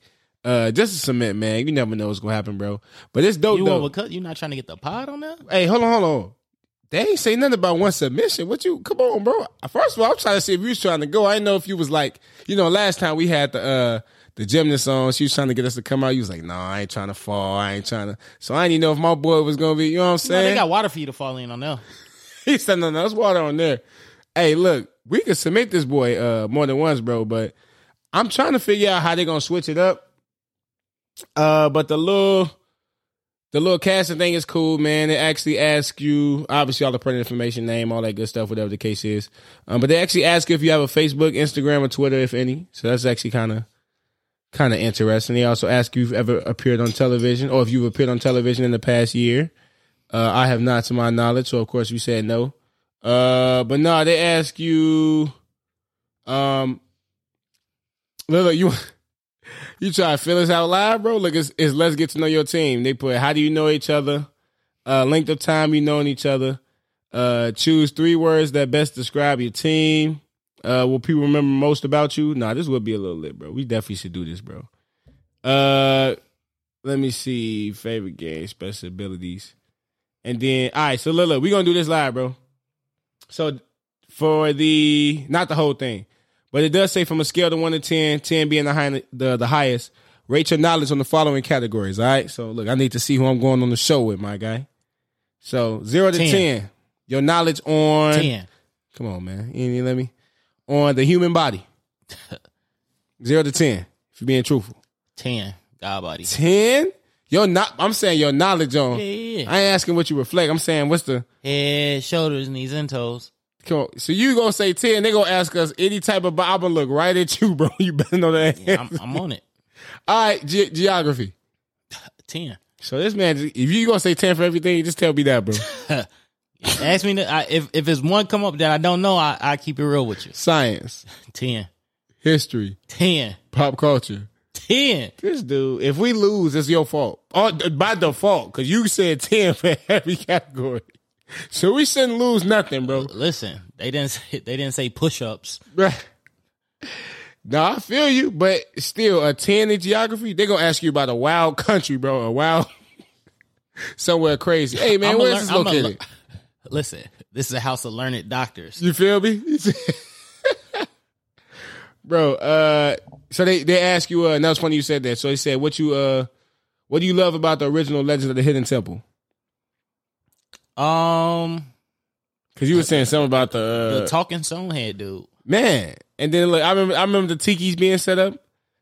Uh, just to submit, man. You never know what's gonna happen, bro. But it's dope You though. overcut? You not trying to get the pod on that? hey, hold on, hold on. They ain't say nothing about one submission. What you? Come on, bro. First of all, I'm trying to see if you was trying to go. I didn't know if you was like, you know, last time we had the uh the gymnast on, she was trying to get us to come out. You was like, no, I ain't trying to fall. I ain't trying to. So I didn't even know if my boy was gonna be. You know what I'm No, saying? they got water for you to fall in on there. he said, no, no, there's water on there. Hey, look, we could submit this boy uh more than once, bro. But I'm trying to figure out how they're gonna switch it up. Uh, but the little the little casting thing is cool, man. They actually ask you, obviously, all the pertinent information, name, all that good stuff, whatever the case is. Um, but they actually ask if you have a Facebook, Instagram, or Twitter, if any. So that's actually kind of kind of interesting. They also ask you if you've ever appeared on television or if you've appeared on television in the past year. Uh, I have not, to my knowledge. So of course, you said no. Uh, but no, they ask you, um, look, you. You try to fill us out live, bro. Look, it's, it's let's get to know your team. They put how do you know each other, uh, length of time you known each other, uh, choose three words that best describe your team. Uh, will people remember most about you? Nah, this would be a little lit, bro. We definitely should do this, bro. Uh, let me see favorite game, special abilities, and then all right. So look, look, we gonna do this live, bro. So for the not the whole thing, but it does say from a scale of one to 10, 10 being the high, the, the highest, rate your knowledge on the following categories. All right. So look, I need to see who I'm going on the show with, my guy. So zero to 10, 10. your knowledge on Ten. Come on, man. You let me on the human body. zero to ten. If you're being truthful. Ten. God body. Ten. Your not. I'm saying your knowledge on. Yeah, yeah, yeah. I ain't asking what you reflect. I'm saying what's the. Head, shoulders, knees, and toes. So you gonna say ten? They gonna ask us any type of. I'm gonna look right at you, bro. You better know that. I'm, I'm on it. All right, ge- geography. Ten. So this man, if you gonna say ten for everything, just tell me that, bro. Ask me to, I, if if it's one come up that I don't know, I I keep it real with you. Science, Ten. history, Ten. pop culture. Ten. This dude, if we lose, it's your fault. Oh, by default, because you said 10 for every category. So we shouldn't lose nothing, bro. Listen, they didn't say, they didn't say push ups. no, I feel you, but still, a 10 in geography, they're going to ask you about a wild country, bro. A wild, somewhere crazy. Hey, man, I'ma where's learn- this located? Listen, this is a house of learned doctors. You feel me? bro, uh, so they, they ask you, uh, and that was funny you said that. So they said, what you, uh, what do you love about the original Legend of the Hidden Temple? Um, Because you were saying something about the, uh, the talking stonehead dude. Man, and then like I remember I remember the tiki's being set up.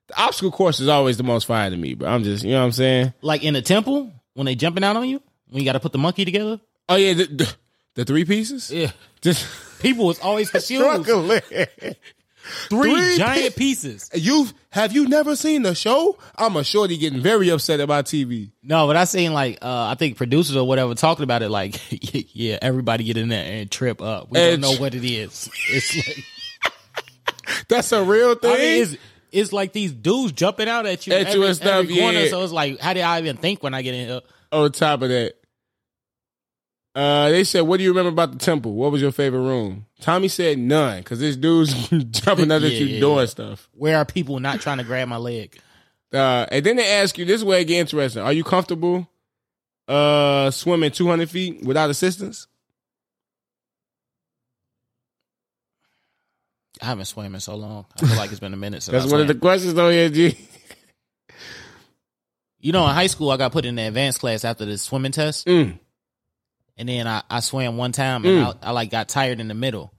The obstacle course is always the most fire to me, but I'm just you know what I'm saying. Like in the temple when they jumping out on you when you got to put the monkey together. Oh yeah, the, the, the three pieces. Yeah, Just people was always confused. Three, Three giant pieces. You have you never seen the show? I'm a shorty getting very upset about TV. No, but I seen like uh I think producers or whatever talking about it. Like, yeah, everybody get in there and trip up. We And- don't know what it is. It's like That's a real thing. I mean, it's it's like these dudes jumping out at you At you and stuff, yeah. So it's like, how did I even think when I get in here? On top of that, uh, they said, "What do you remember about the temple? What was your favorite room?" Tommy said none because this dude's jumping out at Yeah, you yeah, doing yeah. stuff. Where are people not trying to grab my leg? Uh, and then they ask you this way it get interesting. Are you comfortable uh swimming 200 feet without assistance? I haven't swam in so long. I feel like it's been a minute since That's I one of the questions though, yeah, G. You know, in high school, I got put in the advanced class after the swimming test, Mm. And then I, I swam one time, and I, I like got tired in the middle,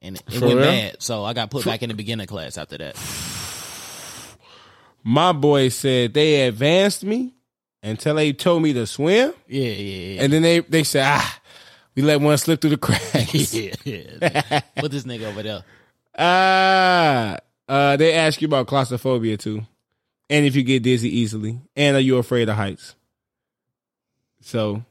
and it, it For went real? bad. So I got put back in the beginner class after that. My boy said they advanced me until they told me to swim, Yeah, yeah, yeah. and then they they said, ah, we let one slip through the cracks. yeah. yeah. Put this nigga over there. Ah, uh, they ask you about claustrophobia too, and if you get dizzy easily, and are you afraid of heights? So,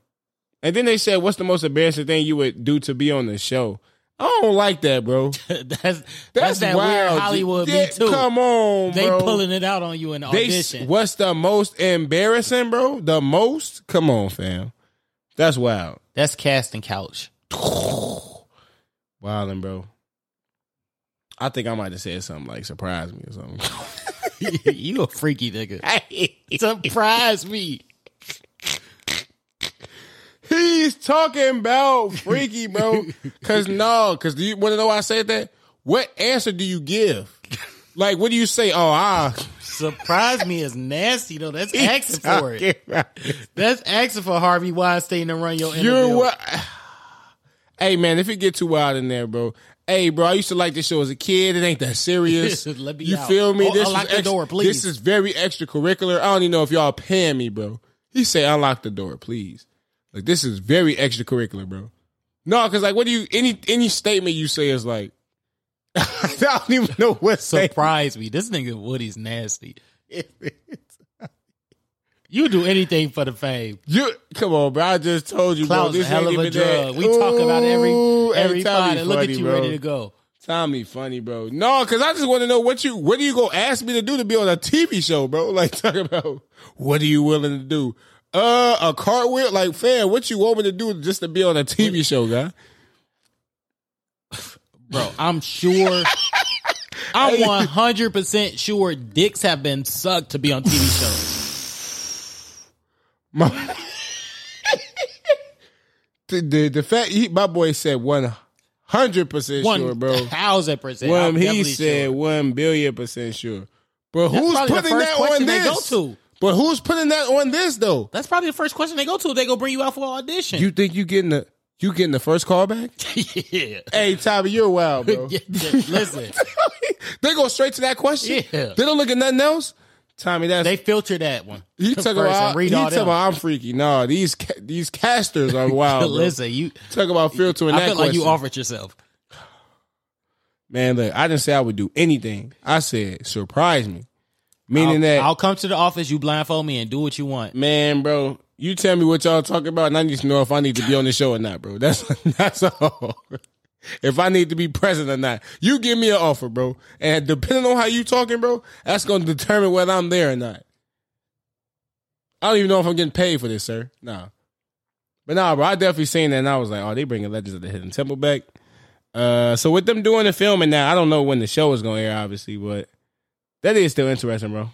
and then they said, "What's the most embarrassing thing you would do to be on the show?" I don't like that, bro. that's that's, That's, that wild. weird Hollywood Yeah, me too. Come on, they bro. pulling it out on you in the They, audition. what's the most embarrassing, bro? The most? Come on, fam. That's wild. That's casting couch. Wildin', bro. I think I might have said something like surprise me or something. you a freaky nigga. Surprise me. He's talking about freaky, bro. Cause no, cause do you want to know why I said that? What answer do you give? Like, what do you say? Oh, ah, Surprise me is nasty though. That's asking for it. That's asking for Harvey Weinstein to run your interview. You're what? Hey man, if it get too wild in there, bro. Hey, bro, I used to like this show as a kid. It ain't that serious. Let me you out. feel me? Oh, this unlock is the ex- door, please. This is very extracurricular. I don't even know if y'all paying me, bro. He say, "Unlock the door, please." Like this is very extracurricular, bro. No, because like, what do you any any statement you say is like, I don't even know what say. Surprise me. This nigga Woody's nasty. You do anything for the fame. You come on, bro. I just told you, bro. Clout's This hell ain't of a even that. drug. We talk about every Ooh, every fight look at you bro. ready to go. Tommy funny, bro. No, because I just want to know what you what are you gonna ask me to do to be on a TV show, bro? Like talk about what are you willing to do? Uh, a cartwheel, like fam, what you want me to do just to be on a TV show, guy? Bro, I'm sure I'm 100% sure dicks have been sucked to be on TV shows. My, the, the the fact he, my boy said one hundred percent sure, bro. 1000%. One, he said sure. one billion percent sure. But That's who's putting that on they this? go to. But who's putting that on this though? That's probably the first question they go to. They go bring you out for audition. You think you getting the you getting the first call back? yeah. hey, Tommy, you're wild, bro. Yeah, Listen, they go straight to that question. Yeah. They don't look at nothing else. Tommy, that's they filter that one. he first talk about. read He all talk about I'm freaky. No, these ca- these casters are wild. bro. Listen, you. talk about filtering I that feel like you offered yourself. Man, look, I didn't say I would do anything. I said surprise me, meaning I'll, that I'll come to the office. You blindfold me and do what you want. man, bro. You tell me what y'all talking about, and I need to know if I need to be on the show or not, bro. That's that's all. If I need to be present or not, you give me an offer, bro, and depending on how you talking, bro, that's gonna determine whether I'm there or not. I don't even know if I'm getting paid for this, sir. Nah. but nah, bro, I definitely seen that, and I was like, oh, they bringing Legends of the Hidden Temple back. Uh, so with them doing the filming now, I don't know when the show is gonna air, obviously, but that is still interesting, bro.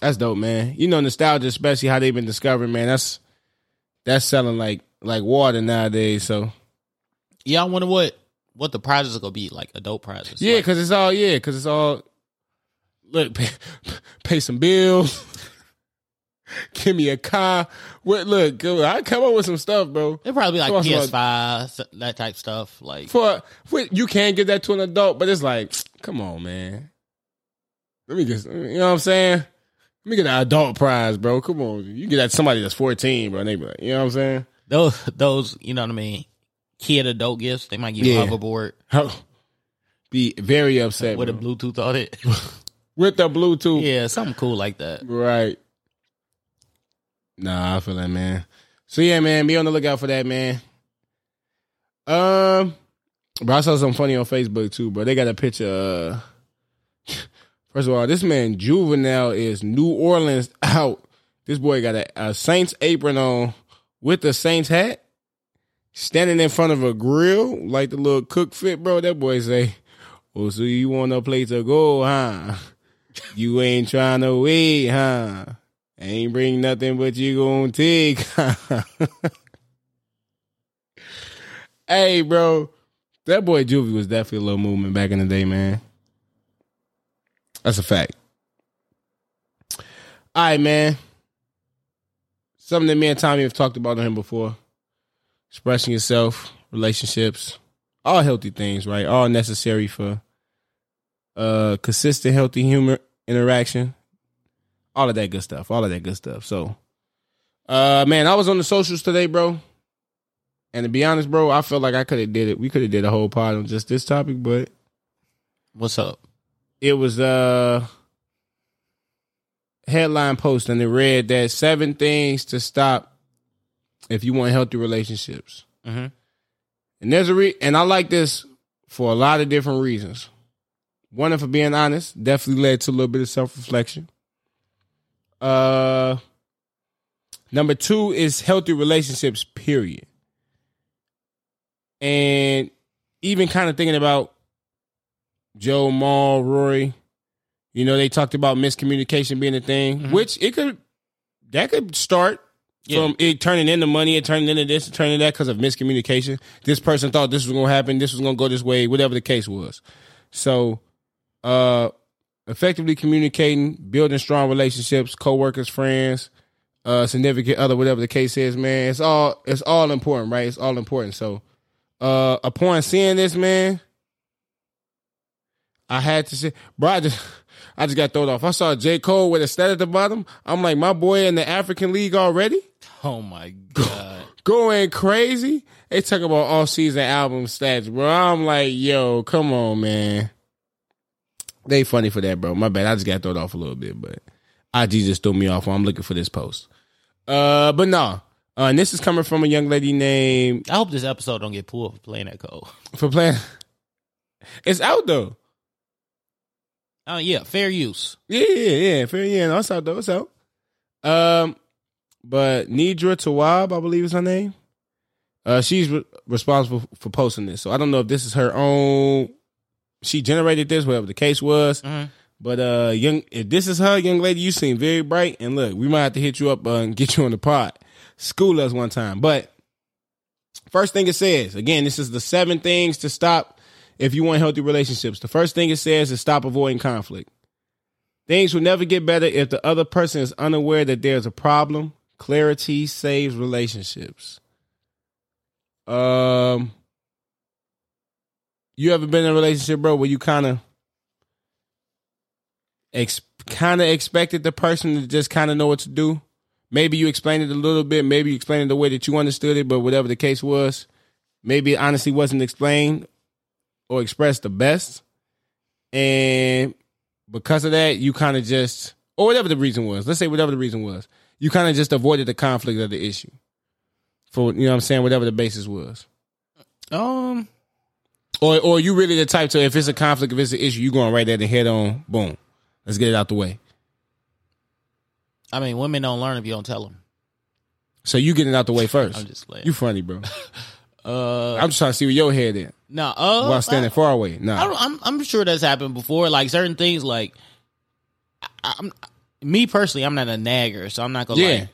That's dope, man. You know, nostalgia, especially how they've been discovering, man. That's that's selling like like water nowadays. So Yeah, I wonder what what the prizes are gonna be like. Adult prizes. yeah, Like, because it's all yeah, because it's all look pay, pay some bills. Give me a car. What? Look, I come up with some stuff, bro. It'll probably be like PS5, that type stuff. Like For, for you can't get that to an adult, but it's like, come on, man. Let me just, you know what I'm saying? Let me get an adult prize, bro. Come on, you get that somebody that's 14, bro. And they be like, you know what I'm saying? those those, you know what I mean? Kid adult gifts. They might give you Yeah. a hoverboard Be very upset with a bro. Bluetooth on it. with the Bluetooth. yeah, something cool like that. Right. Nah, I feel that, man. So yeah, man, be on the lookout for that, man. Um, bro, I saw something funny on Facebook too, bro. They got a picture. Uh, first of all, this man Juvenile is New Orleans out. This boy got a, a Saints apron on with the Saints hat, standing in front of a grill like the little cook fit, bro. That boy say, "Oh, so you want a plate to go, huh? You ain't trying to wait, huh? Ain't bring nothing but you gonna take." hey, bro, that boy Juvie was definitely a little movement back in the day, man. That's a fact. All right, man. Something that me and Tommy have talked about on him before. Expressing yourself, relationships, all healthy things, right? All necessary for uh consistent, healthy humor interaction. All of that good stuff. All of that good stuff. So uh man, I was on the socials today, bro. And to be honest, bro, I felt like I could have did it. We could have did a whole pod on just this topic, but What's up? It was a headline post and it read that seven things to stop if you want healthy relationships. Mm-hmm. And there's a re and I like this for a lot of different reasons. One, if I'm being honest, definitely led to a little bit of self reflection. Uh, number two is healthy relationships. Period. And even kind of thinking about Joe, Mal, Rory. You know, they talked about miscommunication being a thing, which it could that could start Yeah. from it turning into money, it turning into this, turning into that because of miscommunication. This person thought this was gonna happen, this was gonna go this way, whatever the case was. So, uh, effectively communicating, building strong relationships, coworkers, friends, uh, significant other, whatever the case is, man. It's all it's all important, right? It's all important. So, uh, upon seeing this, man, I had to say, bro, I just, I just got thrown off. I saw J. Cole with a stat at the bottom. I'm like, my boy in the African League already Oh my god. going crazy. They talk about all season album stats, bro. I'm like, yo, come on, man. They funny for that, bro. My bad. I just got thrown off a little bit, but IG just threw me off while I'm looking for this post. Uh, but no. Uh, and this is coming from a young lady named I hope this episode don't get pulled for playing that code. for playing. It's out though. Oh yeah, fair use. Yeah, yeah, yeah. Fair, yeah. No, it's out though. It's out. Um, but Nidra Tawab, I believe is her name. Uh, she's re- responsible for posting this. So I don't know if this is her own. She generated this, whatever the case was. Mhm. But uh, young, if this is her, young lady, you seem very bright. And look, we might have to hit you up uh, and get you on the pod. School us one time. But first thing it says, again, this is the seven things to stop if you want healthy relationships. The first thing it says is stop avoiding conflict. Things will never get better if the other person is unaware that there's a problem. Clarity saves relationships. Um, you ever been in a relationship, bro, where you kind of ex- kind of expected the person to just kind of know what to do? Maybe you explained it a little bit, maybe you explained it the way that you understood it, but whatever the case was, maybe it honestly wasn't explained or express the best. And because of that, you kind of just, or whatever the reason was, let's say whatever the reason was, you kind of just avoided the conflict of the issue. For, you know what I'm saying, whatever the basis was. Um, Or or you really the type to if it's a conflict, if it's an issue, you going right there and head on, boom. Let's get it out the way. I mean, women don't learn if you don't tell them. So you getting it out the way first. I'm just you funny, bro. uh, I'm just trying to see where your head is. No, uh, While standing I, far away. I Nah. don't, I'm I'm sure that's happened before. Like certain things, like I, I'm me personally, I'm not a nagger, so I'm not gonna Yeah. like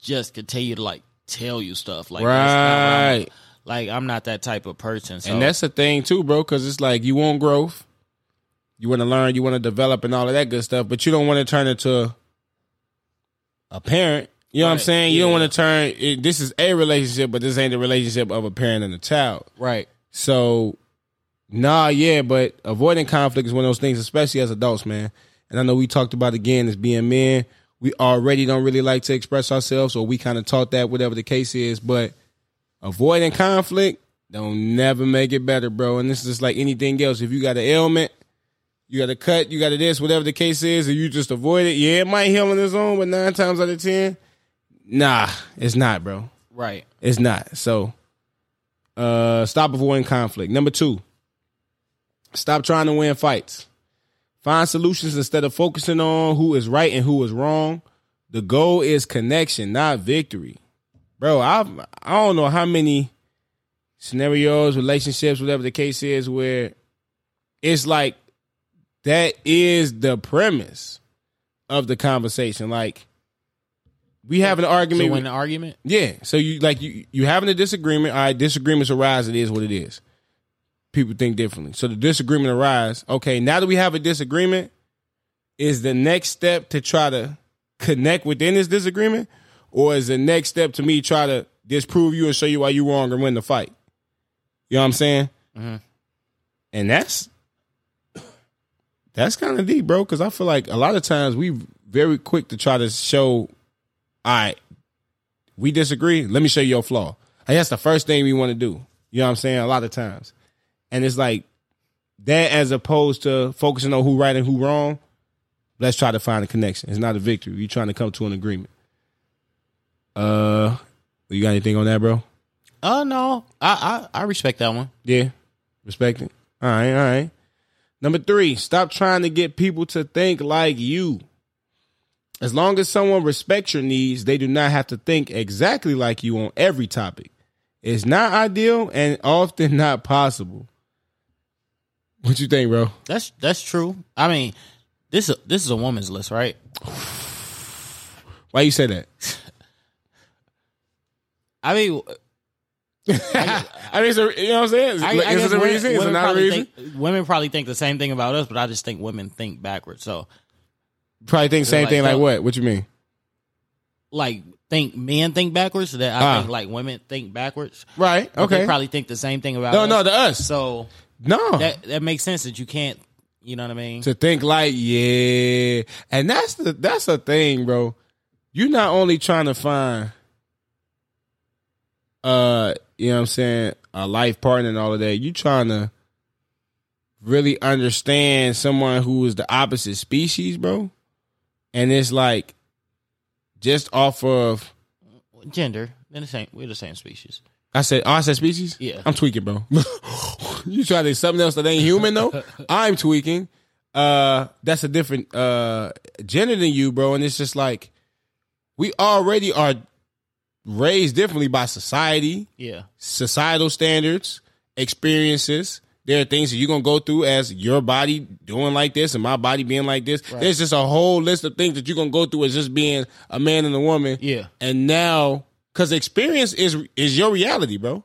just continue to like tell you stuff. Like Right. like I'm not that type of person. So And that's the thing too, bro, because it's like you want growth, you want to learn, you want to develop, and all of that good stuff, but you don't want to turn into a parent. You know what I'm saying? You don't want to turn. It, this is a relationship, but this ain't the relationship of a parent and a child. right. So, nah, yeah, but avoiding conflict is one of those things, especially as adults, man. And I know we talked about again as being men, we already don't really like to express ourselves, or we kind of taught that, whatever the case is. But avoiding conflict don't never make it better, bro. And this is just like anything else. If you got an ailment, you got a cut, you got a this, whatever the case is, and you just avoid it, yeah, it might heal on its own, but nine times out of ten, nah, it's not, bro. Right. It's not. So uh stop avoiding conflict. Number two, stop trying to win fights. Find solutions instead of focusing on who is right and who is wrong. The goal is connection, not victory. Bro, I've I don't know how many scenarios, relationships, whatever the case is, where it's like that is the premise of the conversation. Like we have an So argument. when the argument, Yeah. So you like you you having a disagreement. All right, disagreements arise. It is what it is. People think differently. So the disagreement arise. Okay, now that we have a disagreement, is the next step to try to connect within this disagreement, or is the next step to me try to disprove you and show you why you wrong and win the fight? You know what I'm saying? Mhm. And that's that's kind of deep, bro. Because I feel like a lot of times we very quick to try to show all right, we disagree. Let me show you your flaw. And that's the first thing we want to do. You know what I'm saying? A lot of times. And it's like that as opposed to focusing on who right and who wrong. Let's try to find a connection. It's not a victory. You're trying to come to an agreement. Uh you got anything on that, bro? oh no, I, I I respect that one. Yeah. Respect it. All right, all right. Number three, stop trying to get people to think like you. As long as someone respects your needs, they do not have to think exactly like you on every topic. It's not ideal and often not possible. What you think, bro? That's that's true. I mean, this is this is a woman's list, right? Why you say that? I mean, I mean, it's a, you know what I'm saying? I, I is it a reason? Is it not a reason? think women probably think the same thing about us, but I just think women think backwards. So Probably think same like, thing. Like what? What you mean? like think men think backwards, that I Ah. think like women think backwards. Right. Okay. They probably think the same thing about no, us. no, to us. So no. that that makes sense that you can't. You know what I mean? to think like, yeah. And that's the that's the thing, bro. You're not only trying to find uh, you know what I'm saying, a life partner and all of that. You trying to really understand someone who is the opposite species, bro. And it's like just off of Gender, they're the same. We're the same species. I said, oh, I said species. Yeah. I'm tweaking, bro. you try to do something else that ain't human though. I'm tweaking. Uh, that's a different uh gender than you, bro. And it's just like we already are raised differently by society, Yeah. societal standards, experiences. There are things that you're gonna go through as your body doing like this and my body being like this. There's just a whole list of things that you're gonna go through as just being a man and a woman. Yeah. And now, because experience is is your reality, bro.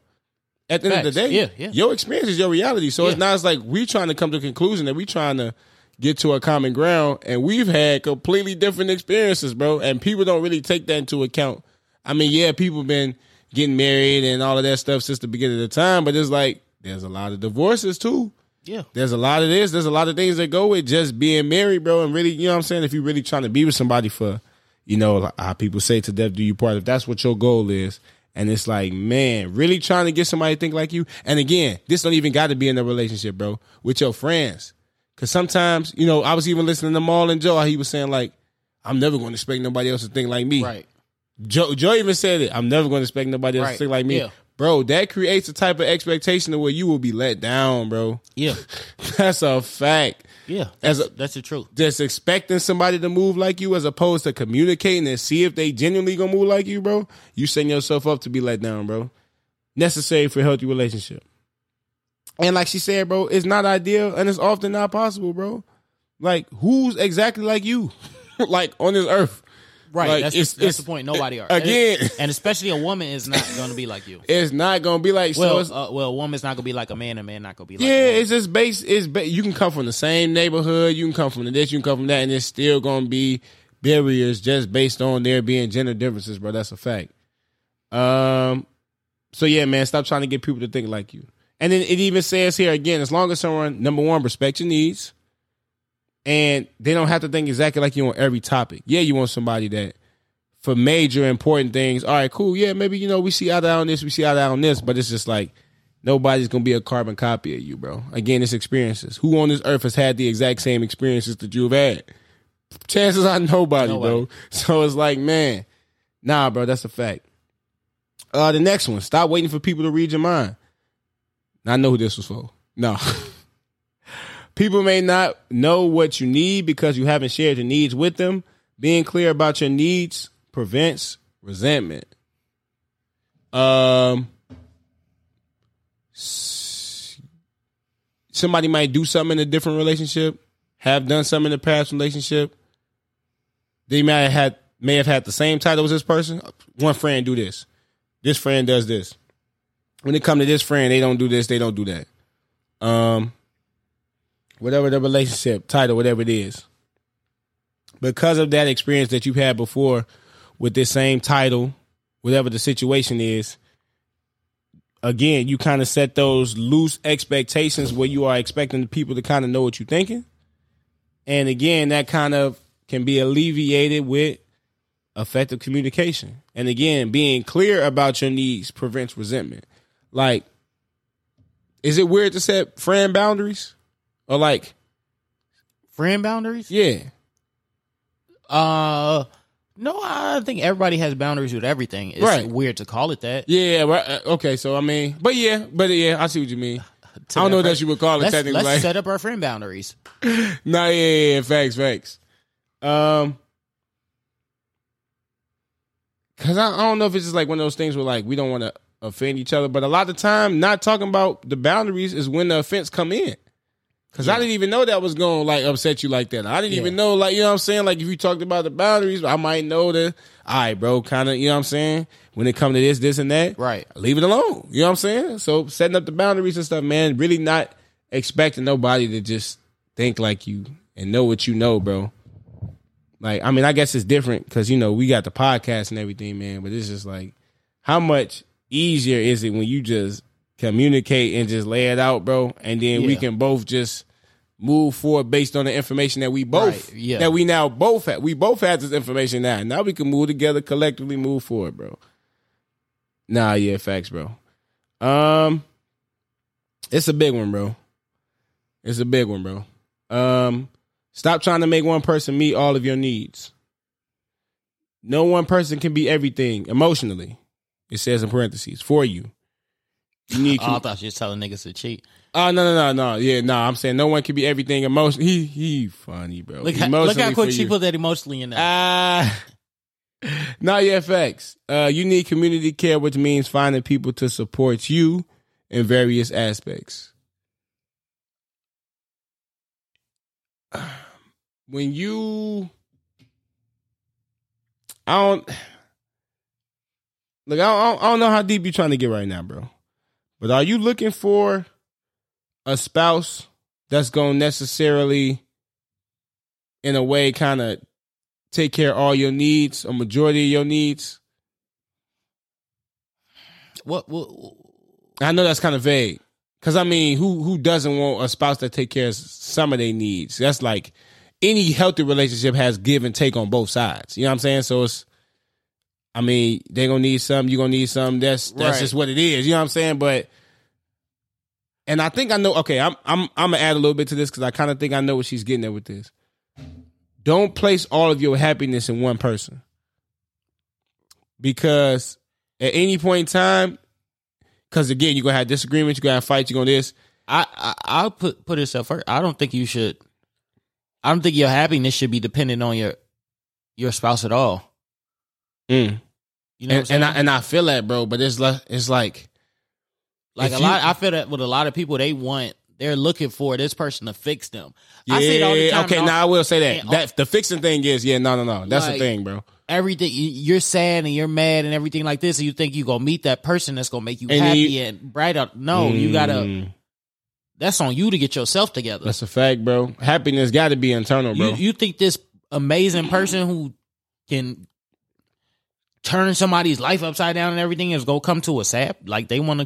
At the end of the day, Yeah, yeah. your experience is your reality. So it's not as like we trying to come to a conclusion that we trying to get to a common ground, and we've had completely different experiences, bro. And people don't really take that into account. I mean, yeah, people been getting married and all of that stuff since the beginning of the time, but it's like there's a lot of divorces too. Yeah. There's a lot of this. There's a lot of things that go with just being married, bro. And really, you know what I'm saying? If you're really trying to be with somebody for, you know, like how people say to death do you part, if that's what your goal is. And it's like, man, really trying to get somebody to think like you. And again, this don't even got to be in a relationship, bro, with your friends. Cause sometimes, you know, I was even listening to Mal and Joe, how he was saying like, I'm never going to expect nobody else to think like me. Right. Joe, Joe even said it. I'm never going to expect nobody else Right. to think like me. Yeah. Bro, that creates a type of expectation of where you will be let down, bro. Yeah. That's a fact. Yeah. As That's, a- that's the truth. Just expecting somebody to move like you as opposed to communicating and see if they genuinely gonna move like you, bro. You setting yourself up to be let down, bro. Necessary for a healthy relationship. And like she said, bro, it's not ideal and it's often not possible, bro. Like, who's exactly like you? like on this earth. Right. Like, that's it's- the, that's it's- the point. Nobody are. again. And, and especially a woman is not going to be like you. It's not gonna be like Well, it's, uh, well, a woman's not going to be like a man. A man not going to be like. Yeah, it's just based. It's ba- you can come from the same neighborhood, you can come from this, you can come from that, and it's still gonna be barriers just based on there being gender differences, bro. That's a fact. Um, so yeah, man, stop trying to get people to think like you. And then it even says here again, as long as someone number one respect your needs, and they don't have to think exactly like you on every topic. Yeah, you want somebody that for major important things. All right, cool. Yeah, maybe you know we see eye to eye on this, we see eye to eye on this, but it's just like nobody's gonna be a carbon copy of you, bro. Again, it's experiences. Who on this earth has had the exact same experiences that you've had? Chances are nobody, bro. So it's like, man, nah, bro, that's a fact. Uh, the next one. Stop waiting for people to read your mind. I know who this was for. No. people may not know what you need because you haven't shared your needs with them. Being clear about your needs prevents resentment. Um, somebody might do something in a different relationship, have done something in the past relationship. They may have had may have had the same title as this person. One friend do this. This friend does this. When it come to this friend, they don't do this, they don't do that. Um whatever the relationship, title, whatever it is. Because of that experience that you've had before with this same title, whatever the situation is, again, you kind of set those loose expectations where you are expecting the people to kind of know what you're thinking. And again, that kind of can be alleviated with effective communication. And again, being clear about your needs prevents resentment. Like, is it weird to set friend boundaries? Or like, Friend boundaries? yeah. Uh, no, I think everybody has boundaries with everything. It's Right. weird to call it that. Yeah, right. uh, Okay, so I mean, but yeah, but yeah, I see what you mean. I don't know that you would call it Let's, technically. let's like, set up our friend boundaries. Nah, yeah, yeah, yeah, facts, facts. Um, cause I, I don't know if it's just like one of those things where like we don't want to offend each other, but a lot of the time, not talking about the boundaries is when the offense come in. Cause I didn't even know that was gonna like upset you like that. I didn't Yeah. even know, like, you know what I'm saying? Like if you talked about the boundaries, I might know that, all right, bro, kind of, you know what I'm saying? When it come to this, this and that, Right. leave it alone. You know what I'm saying? So setting up the boundaries and stuff, man, really not expecting nobody to just think like you and know what you know, bro. Like, I mean, I guess it's different because, you know, we got the podcast and everything, man, but it's just like, how much easier is it when you just communicate and just lay it out, bro? And then we can both just move forward based on the information that we both, Right, yeah. that we now both have. We both have this information now. Now we can move together, collectively move forward, bro. Nah, yeah, facts, bro. Um, it's a big one, bro. It's a big one, bro. Um, stop trying to make one person meet all of your needs. No one person can be everything emotionally. It says in parentheses for you. You need. Oh, I thought you was telling niggas to cheat. Oh no no no no yeah no I'm saying no one can be everything emotion. He he funny bro. Look, how, look how quick she put that emotionally in there. Ah, not yet. Facts. Uh, you need community care, which means finding people to support you in various aspects. When you, I don't look. I don't, I don't know how deep you're trying to get right now, bro. But are you looking for a spouse that's going to necessarily, in a way, kind of take care of all your needs, a majority of your needs? what, what? I know that's kind of vague. Cause I mean, who who doesn't want a spouse that take care of some of their needs? That's like any healthy relationship has give and take on both sides. You know what I'm saying? So it's, I mean, they gonna need some, you gonna need some. That's that's Right. just what it is. You know what I'm saying? But, and I think I know. Okay, I'm I'm I'm gonna add a little bit to this because I kind of think I know what she's getting at with this. Don't place all of your happiness in one person, because at any point in time, because again, you're gonna have disagreements, you're gonna have fights, you're gonna this. I, I I'll put put this up first. I don't think you should. I don't think your happiness should be dependent on your your spouse at all. Mm. You know, and, and I and I feel that, bro. But it's like it's like like if a you- lot. I feel that with a lot of people, they want they're looking for this person to fix them. I see it all the Yeah, time. Okay, now I will say that. That the fixing thing is, yeah, no, no, no. That's the thing, bro. everything you- you're sad and you're mad and everything like this, and you think you gonna meet that person that's gonna make you And happy you- and bright up. No, you gotta. Mm, That's on you to get yourself together. That's a fact, bro. Happiness got to be internal, bro. You you think this amazing person who can turn somebody's life upside down and everything is gonna come to a sad like they want to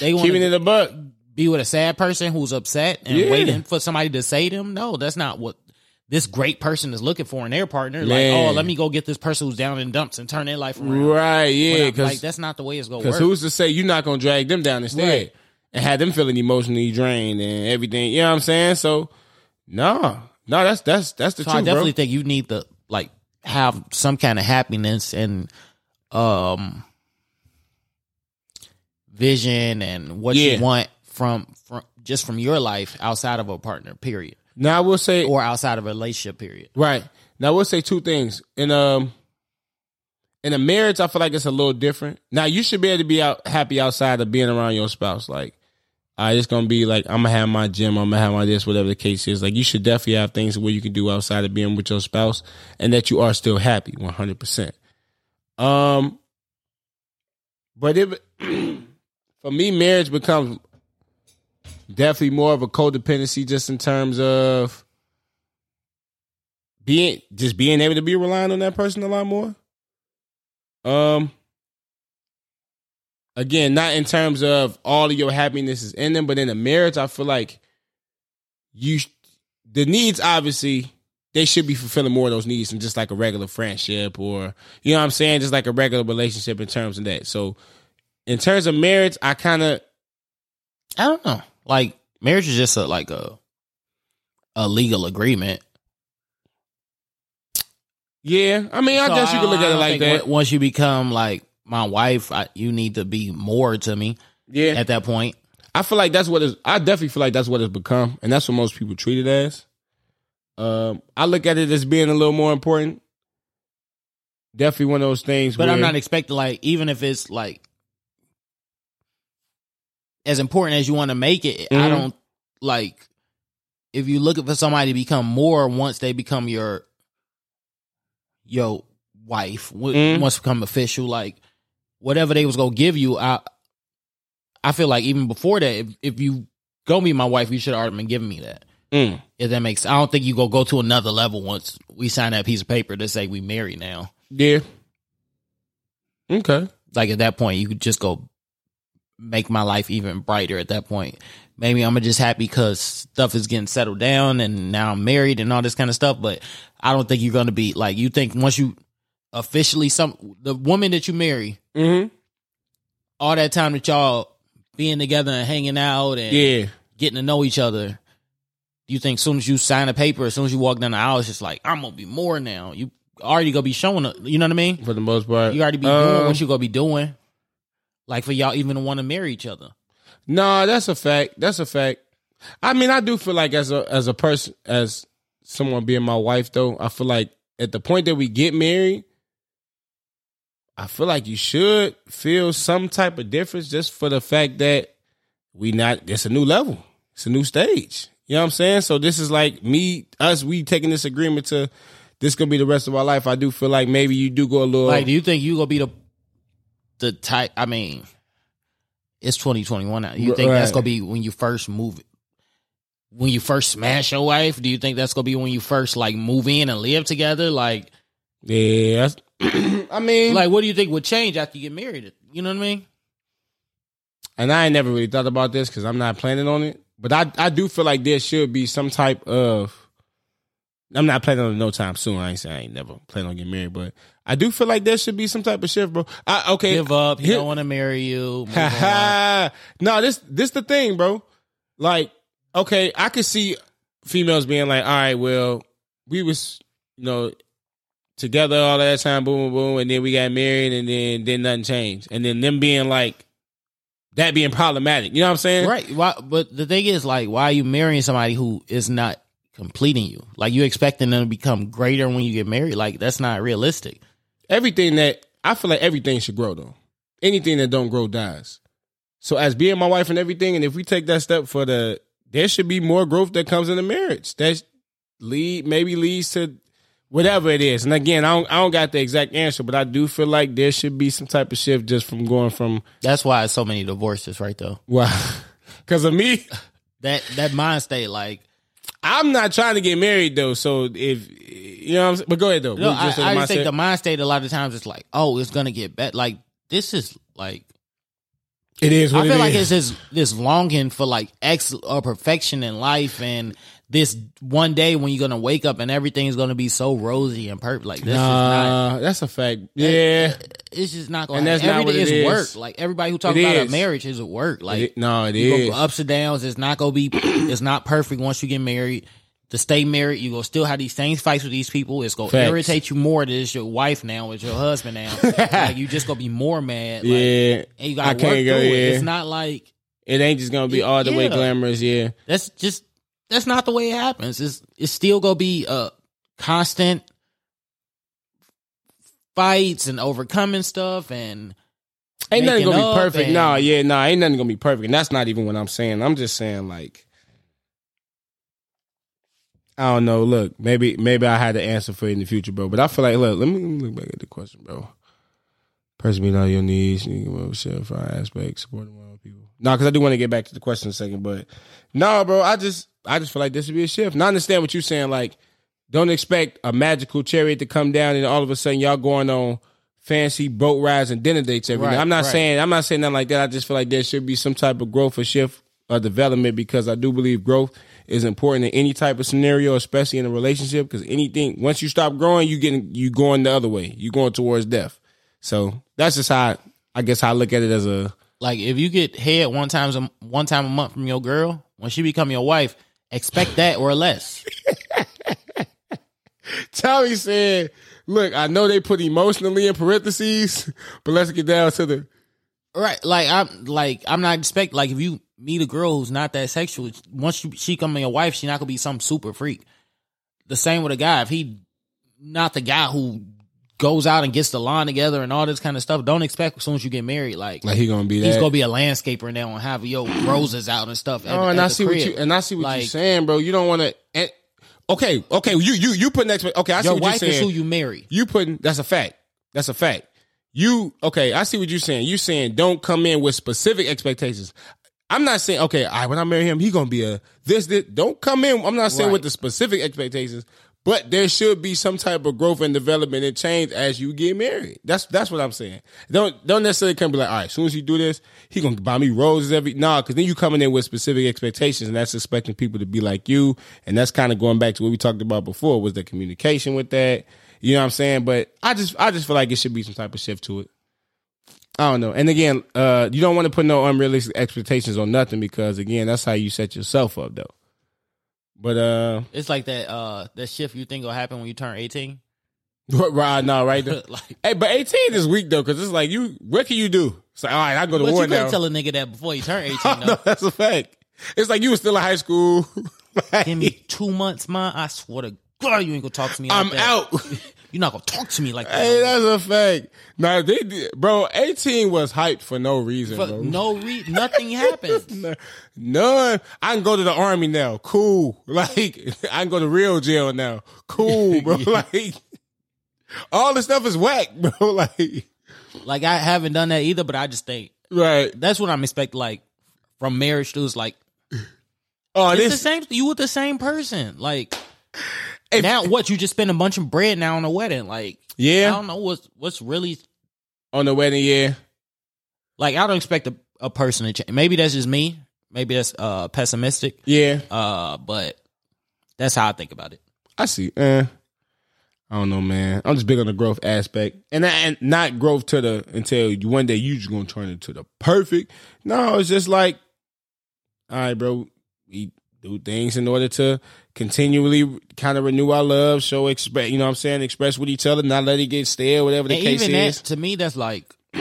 they want Keeping it to a buck. be with a sad person who's upset and Yeah. waiting for somebody to say them. No, that's not what this great person is looking for in their partner. Like, oh, let me go get this person who's down in dumps and turn their life around. Right? Yeah, because like that's not the way it's gonna Because work. who's to say you're not gonna drag them down instead Right. and have them feeling emotionally drained and everything? You know what I'm saying? So, no, no, that's that's that's the So truth, I definitely bro. think you need to like have some kind of happiness and um vision and what Yeah. you want from from just from your life outside of a partner, period. Now I will say, Or outside of a relationship, period. right now I will say two things in um in a marriage. I feel like it's a little different. Now you should be able to be out happy outside of being around your spouse. Like, I it's gonna be like I'm gonna have my gym, I'm gonna have my this, whatever the case is. Like, you should definitely have things where you can do outside of being with your spouse, and that you are still happy, 100. percent Um, but it for me, marriage becomes definitely more of a codependency, just in terms of being just being able to be relying on that person a lot more. Um, again, not in terms of all of your happiness is in them, but in a marriage, I feel like you the needs obviously they should be fulfilling more of those needs than just like a regular friendship or you know what I'm saying, just like a regular relationship in terms of that. So, in terms of marriage, I kind of I don't know. Like marriage is just a like a a legal agreement. yeah. I mean, I So guess you could look at it like that. Once you become like my wife, I, you need to be more to me Yeah, at that point. I feel like that's what it's. I definitely feel like that's what it's become, and that's what most people treat it as. Um, I look at it as being a little more important. Definitely one of those things. But I'm not expecting like even if it's like as important as you want to make it, I Mhm. don't like if you're looking for somebody to become more once they become your your wife, w- Mm. once become official, like whatever they was gonna give you, I I feel like even before that, if, if you gonna be my wife, you should have already been giving me that. Mm. If that makes, I don't think you go go to another level once we sign that piece of paper to say we married now. Yeah. Okay. Like at that point, you could just go make my life even brighter. At that point, maybe I'm just happy because stuff is getting settled down and now I'm married and all this kind of stuff. But I don't think you're gonna be like you think once you officially some the woman that you marry, Mm-hmm. all that time that y'all being together and hanging out and Yeah. getting to know each other. Do you think as soon as you sign a paper, as soon as you walk down the aisle, it's just like I'm gonna be more now. You already gonna be showing, up, you know what I mean? For the most part. You already be Uh, doing what you gonna be doing. Like for y'all even to want to marry each other. No, that's a fact. That's a fact. I mean, I do feel like as a as a person, as someone being my wife, though, I feel like at the point that we get married, I feel like you should feel some type of difference just for the fact that we not. It's a new level. It's a new stage. You know what I'm saying? So this is like me, us, we taking this agreement to this gonna be the rest of our life. I do feel like maybe you do go a little. Like, do you think you gonna be the the type? I mean, it's 2021 now. You think that's gonna be when you first move? When you first smash your wife, do you think that's gonna be when you first like move in and live together? Like, yeah. I mean, like what do you think would change after you get married? You know what I mean? and I ain't never really thought about this because I'm not planning on it. But I I do feel like there should be some type of. I'm not planning on it no time soon. I ain't saying I ain't never planning on getting married, but I do feel like there should be some type of shift, bro. I, okay, Give up. He Here- don't want to marry you. no, this this the thing, bro. Like, okay, I could see females being like, all right, well, we was, you know, together all that time, boom, boom, boom, and then we got married, and then then nothing changed, and then them being like, that being problematic. You know what I'm saying? Right. Why, but the thing is, like, why are you marrying somebody who is not completing you? Like, you expecting them to become greater when you get married? Like, that's not realistic. Everything that I feel like everything should grow though. Anything that don't grow dies. So as being my wife and everything, and if we take that step for the, there should be more growth that comes in the marriage. That lead maybe leads to whatever it is. And again, I don't I don't got the exact answer, but I do feel like there should be some type of shift just from going from That's why it's so many divorces, right? Though well, because of me. that that mind state, like, I'm not trying to get married though. So if you know, what I'm saying? but go ahead though. no, I, just I just think the mind state a lot of times it's like, oh, it's gonna get better. Like, this is like it is. What I feel it like is. it's this this longing for like ex or perfection in life, and this one day when you're gonna wake up and everything's gonna be so rosy and perfect. Like this is not. That's a fact. Yeah. Uh, it's just not gonna. And that's happen. not what it is is. work. Like everybody who talks It about a marriage is work. Like It- no, it is. ups and downs. It's not gonna be. it's not perfect once you get married. To stay married, you go still have these same fights with these people. It's gonna Facts. irritate you more that it's your wife now, it's your husband now. like you just gonna be more mad. Like, yeah. and you gotta work can't through go, it. yeah. It's not like It ain't just gonna be all the way glamorous, yeah. that's just that's not the way it happens. It's it's still gonna be a constant fights and overcoming stuff and Ain't nothing gonna be perfect. and- No, yeah, no, ain't nothing gonna be perfect. And that's not even what I'm saying. I'm just saying like I don't know. Look, maybe maybe I had the answer for it in the future, bro. But I feel like look, let me, let me look back at the question, bro. Person meet all your needs, you can share fire aspects, supporting one people. No, because I do want to get back to the question in a second, but no, bro. I just I just feel like this would be a shift. And I understand what you're saying. Like, don't expect a magical chariot to come down and all of a sudden y'all going on fancy boat rides and dinner dates every Right, night. I'm not right. saying I'm not saying nothing like that. I just feel like there should be some type of growth or shift or development because I do believe growth is important in any type of scenario, especially in a relationship. Because anything once you stop growing, you getting you going the other way. You going towards death. So that's just how I, I guess how I look at it as a like if you get head one times a, one time a month from your girl when she become your wife, expect that or less. Tommy said, "Look, I know they put emotionally in parentheses, but let's get down to the Right, like I'm like I'm not expect like if you meet a girl who's not that sexual, once you, she come in your wife, she not gonna be some super freak. The same with a guy if he not the guy who goes out and gets the lawn together and all this kind of stuff. Don't expect as soon as you get married, like, Like he gonna be that. he's gonna be a landscaper and they don't have yo roses out and stuff. At, Oh, and at I see what you and I see what Like, you're saying, bro. You don't want to. Okay, okay. You you you put next. Okay, I see what you're wife is who you marry. you putting that's a fact. That's a fact. You okay? I see what you're saying. You saying don't come in with specific expectations. I'm not saying okay. All right, when I marry him, he gonna be a this. this. Don't come in. I'm not saying Right. with the specific expectations, but there should be some type of growth and development and change as you get married. That's that's what I'm saying. Don't don't necessarily come be like, all right, as soon as you do this, he gonna buy me roses every nah, because then you coming in with specific expectations, and that's expecting people to be like you, and that's kind of going back to what we talked about before was the communication with that. You know what I'm saying? But I just I just feel like it should be some type of shift to it. I don't know. And again, uh, you don't want to put no unrealistic expectations on nothing because again, that's how you set yourself up though. But uh It's like that uh that shift you think will happen when you turn eighteen. right now, right there. like, Hey, but 18 is weak though, because it's like you what can you do? It's like, all right, I go to but you war couldn't now. tell a nigga that before you turn eighteen. no, though. that's a fact. It's like you were still in high school. Like, Give me two months, man. I swear to God, you ain't gonna talk to me. Like I'm that. out. You're not gonna talk to me like that. hey, that's a fact. Now they did, bro, 18 was hyped for no reason, But bro. no re- nothing happened. None. I can go to the army now. Cool. Like I can go to real jail now. Cool, bro. Like all this stuff is whack, bro. Like Like I haven't done that either, but I just think right. that's what I'm expecting. Like from marriage to it's like Oh, it's the same. You with the same person. Like If- now, what you just spend a bunch of bread now on a wedding? Like yeah, I don't know what's what's really on the wedding Yeah, like. I don't expect a, a person to change. Maybe that's just me. Maybe that's uh pessimistic. Yeah, Uh, but that's how I think about it. I see. Eh, I don't know, man. I'm just big on the growth aspect, and and not growth to the until you one day you just gonna turn into the perfect. No, it's just like, all right, bro. We do things in order to continually kind of renew our love, show express. You know what I'm saying? Express with each other, not let it get stale, whatever the and case even is. that to me, that's like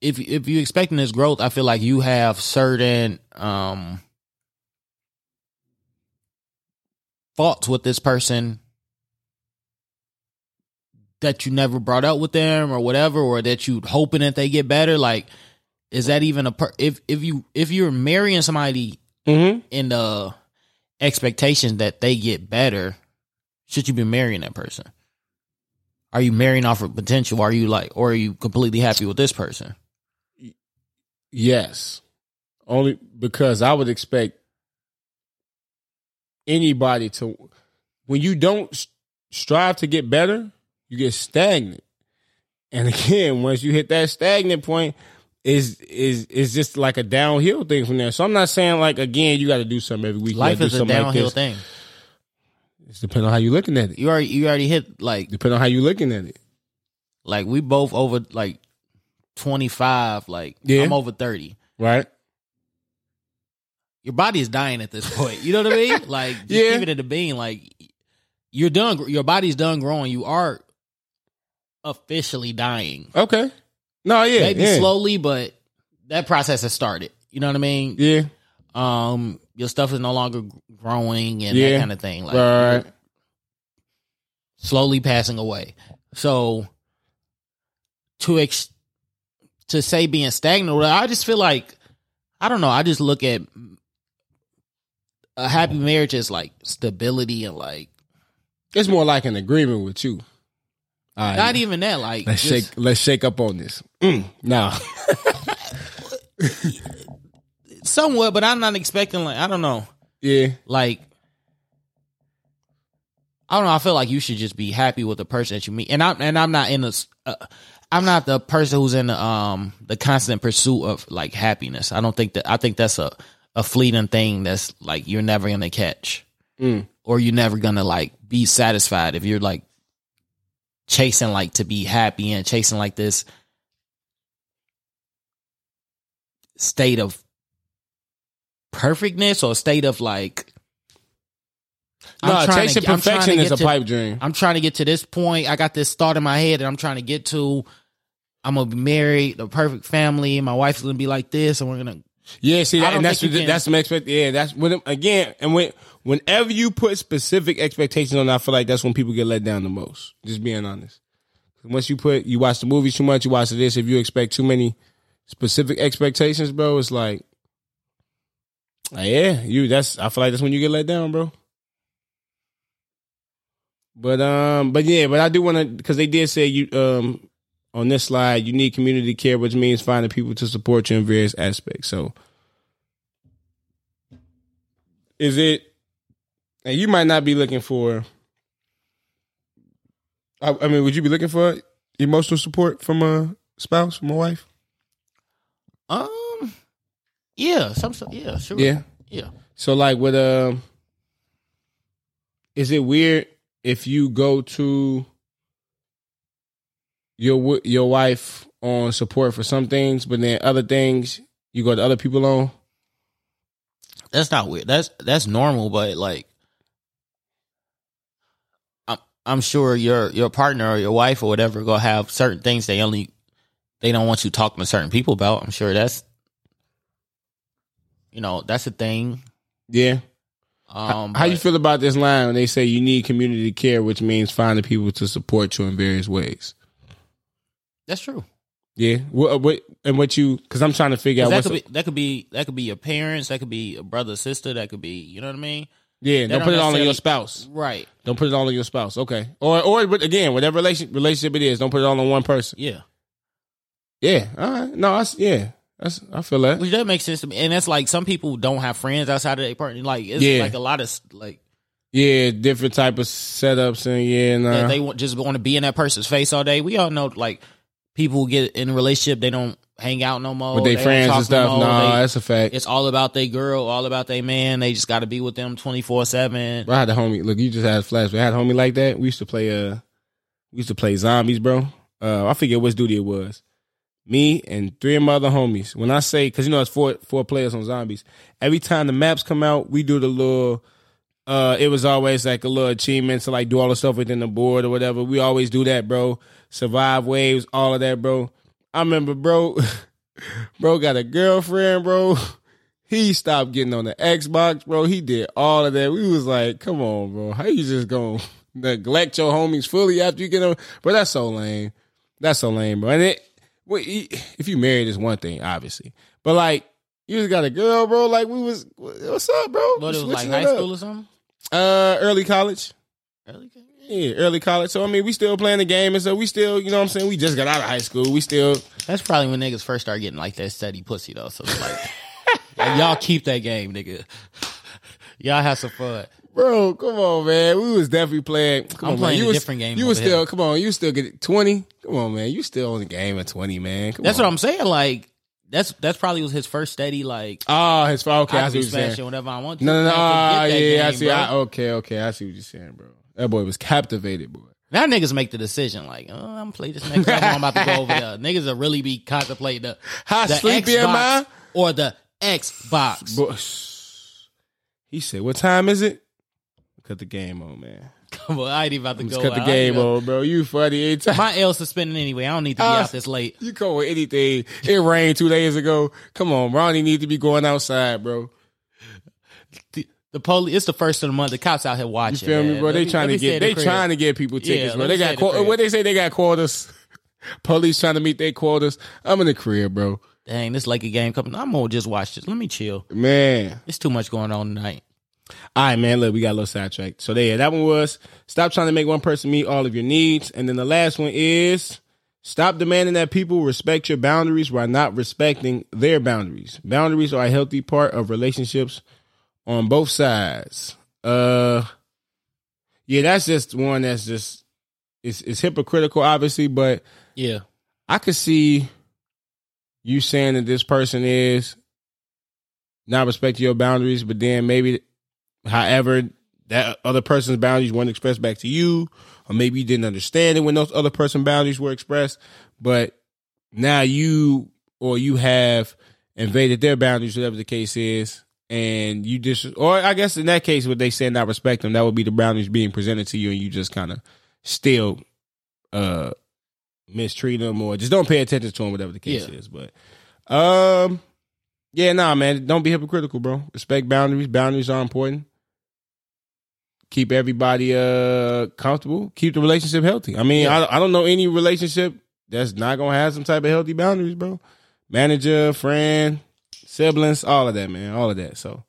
if if you expecting this growth, I feel like you have certain um faults with this person that you never brought up with them or whatever, or that you hoping that they get better. Like, is that even a per- if if you if you're marrying somebody Mm-hmm. in the expectation that they get better, should you be marrying that person? Are you marrying off of potential? Are you like, or are you completely happy with this person? Yes. Only because I would expect anybody to, when you don't strive to get better, you get stagnant. And again, once you hit that stagnant point, is is is just like a downhill thing from there. So I'm not saying like again you got to do something every week. Life is do a something like downhill this. thing. It's depending on how you're looking at it. You already you already hit like Depending on how you're looking at it. like we both over like twenty five. Like Yeah. I'm over thirty. Right. Your body is dying at this point. You know what I mean? Like Yeah. keep it the being. Like you're done. Your body's done growing. You are officially dying. Okay. No. Yeah. Maybe yeah. slowly, but that process has started. You know what I mean? Yeah. Um, your stuff is no longer growing and Yeah. that kind of thing. Like Right. slowly passing away. So to ex- to say being stagnant, I just feel like I don't know. I just look at a happy marriage as like stability and like It's more like an agreement with you. All right. not even that. Like Let's just- shake. Let's shake up on this. Mm, nah. somewhat, but I'm not expecting like I don't know. Yeah. like I don't know. I feel like you should just be happy with the person that you meet, and I'm and I'm not in the. Uh, I'm not the person who's in the um the constant pursuit of like happiness. I don't think that. I think that's a a fleeting thing. That's like you're never gonna catch, Mm. or you're never gonna like be satisfied if you're like chasing like to be happy and chasing like this state of perfectness or state of like I'm No, trying chasing to- I'm trying to perfection is a to- pipe dream. I'm trying to get to this point. I got this thought in my head that I'm trying to get to. I'm gonna be married, the perfect family. My wife's gonna be like this, and we're gonna. Yeah, see, that, and that's what- can- that's some expect. Yeah, that's when again, and when whenever you put specific expectations on, I feel like that's when people get let down the most. Just being honest. Once you put you watch the movies too much, you watch this. If you expect too many specific expectations, bro, it's like, yeah, you. That's I feel like that's when you get let down, bro. But um, but yeah, but I do want to because they did say you um on this slide you need community care, which means finding people to support you in various aspects. So, is it? And you might not be looking for. I, I mean, would you be looking for emotional support from a spouse, from a wife? Um, yeah, some. Yeah, sure. Yeah. yeah. So like with um is it weird if you go to your your wife on support for some things, but then other things you go to other people on? That's not weird. That's that's normal, but like, I'm sure your your partner or your wife or whatever gonna have certain things they only they don't want you talking to certain people about. I'm sure that's you know that's a thing. Yeah. Um, How you feel about this line when they say you need community care, which means finding people to support you in various ways? That's true. Yeah. What, what and what you? Because I'm trying to figure out that could be that could be that could be your parents. That could be a brother, sister. That could be you know what I mean. Yeah. They Don't don't put it all on your spouse. Right. Don't put it all on your spouse. Okay. Or or but again, whatever relation, relationship it is, don't put it all on one person. Yeah. Yeah. All right. No, I yeah. That's I feel that. Which that makes sense to me. And that's like some people don't have friends outside of their partner. Like it's Yeah. like a lot of like Yeah, different type of setups and yeah, nah. they want just want to be in that person's face all day. We all know like people get in a relationship, they don't hang out no more. with their friends and stuff. No more. They- that's a fact. it's all about their girl, all about their man. They just got to be with them twenty four seven. Bro, I had a homie. Look, you just had a flash. I had a homie like that. We used to play. Uh, we used to play zombies, bro. Uh, I forget which duty it was. Me and three of my other homies. When I say, because you know it's four four players on zombies. Every time the maps come out, we do the little. Uh, it was always like a little achievement to like do all the stuff within the board or whatever. We always do that, bro. Survive waves, all of that, bro. I remember, bro. bro got a girlfriend, bro. He stopped getting on the Xbox, bro. He did all of that. We was like, come on, bro. How you just gonna neglect your homies fully after you get them? Bro, that's so lame. That's so lame, bro. And it, if you married, is one thing, obviously. But like, you just got a girl, bro. Like we was, what's up, bro? But it was like high up. school or something. Uh, early college. Early- Yeah, early college. So I mean, we still playing the game, and so we still, you know, what I'm saying, we just got out of high school. We still, That's probably when niggas first start getting like that steady pussy though. So like, like, y'all keep that game, nigga. Y'all have some fun. Bro, come on, man. We was definitely playing. Come I'm on, playing man. a You was, different game You was still, here. come on, you still get twenty. Come on, man. You still on the game at twenty, man. Come That's on. what I'm saying. Like that's that's probably was his first steady like. Oh, his. Okay, I, I see what you're saying. whatever I want. to. No, no, no. Ah, that yeah, I see. I, okay, okay. I see what you're saying, bro. That boy was captivated, boy. Now niggas make the decision like, oh, I'm gonna play this next time. I'm about to go over there. Niggas will really be contemplating the, How the sleepy am I? Or the Xbox. Boy, he said, "What time is it?" Cut the game on, man. Come on, I ain't even about to Just go. cut the out. Ain't game on, bro. You funny. My L suspended anyway. I don't need to be Ah, out this late. You call with anything. It rained two days ago. Come on, Ronnie need to be going outside, bro. The, police. It's the first of the month. The cops out here You watching. feel me, bro? They me- trying let to get at the they trying to get people tickets, Yeah, bro. They got the what they say they got quarters. Police trying to meet their quarters. I'm in the crib, bro. Dang, this Laker game coming. I'm gonna just watch this. Let me chill. Man. It's too much going on tonight. All right, man. Look, we got a little sidetracked. So there, that one was stop trying to make one person meet all of your needs, and then the last one is stop demanding that people respect your boundaries while not respecting their boundaries. Boundaries are a healthy part of relationships on both sides. Uh, yeah, that's just one that's just it's it's hypocritical, obviously, but Yeah. I could see you saying that this person is not respecting your boundaries, but then maybe, however, that other person's boundaries weren't expressed back to you, or maybe you didn't understand it when those other person boundaries were expressed, but now you or you have invaded their boundaries, whatever the case is, and you just, or I guess in that case, what they say not respect them, that would be the boundaries being presented to you, and you just kind of still, uh, mistreat them or just don't pay attention to them, whatever the case Yeah. is. But um, yeah, nah, man, don't be hypocritical, bro. Respect boundaries. Boundaries are important. keep everybody uh comfortable, keep the relationship healthy. I mean, I I don't know any relationship that's not gonna have some type of healthy boundaries, bro. Manager, friend, siblings, all of that, man, all of that. So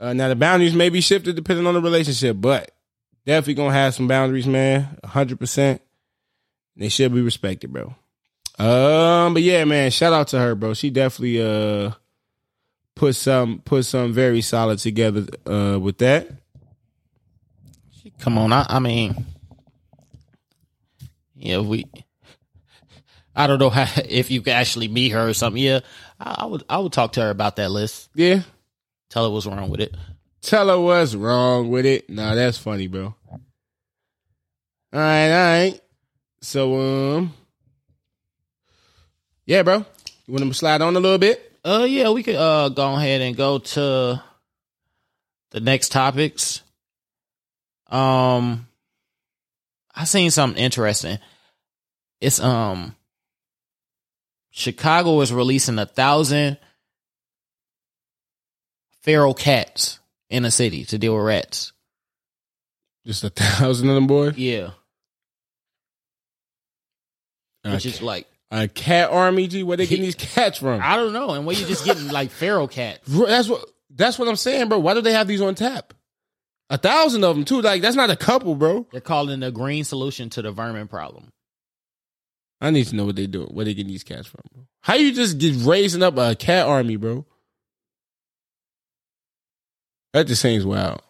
uh, now the boundaries may be shifted depending on the relationship, but definitely gonna have some boundaries, man. hundred percent. They should be respected, bro. Um, but yeah, man, shout out to her, bro. She definitely uh put some put some very solid together uh with that. Come on, I, I mean, yeah, we. I don't know how if you could actually meet her or something. Yeah, I, I would. I would talk to her about that list. Yeah. Tell her what's wrong with it. Tell her what's wrong with it. Nah, that's funny, bro. All right, all right. So um Yeah, bro. You want to slide on a little bit? Uh, yeah, we could uh go ahead and go to the next topics. Um, I seen something interesting. It's um, Chicago is releasing a thousand feral cats in a city to deal with rats. Just a thousand of them, boy. Yeah, which A, is like a cat army, G. Where they getting these cats from? I don't know, and where you just getting like feral cats. That's what. That's what I'm saying, bro. Why do they have these on tap? A thousand of them too. Like that's not a couple, bro. They're calling the green solution to the vermin problem. I need to know what they doing. Where they getting these cats from? Bro. How you just get raising up a cat army, bro? That just seems wild.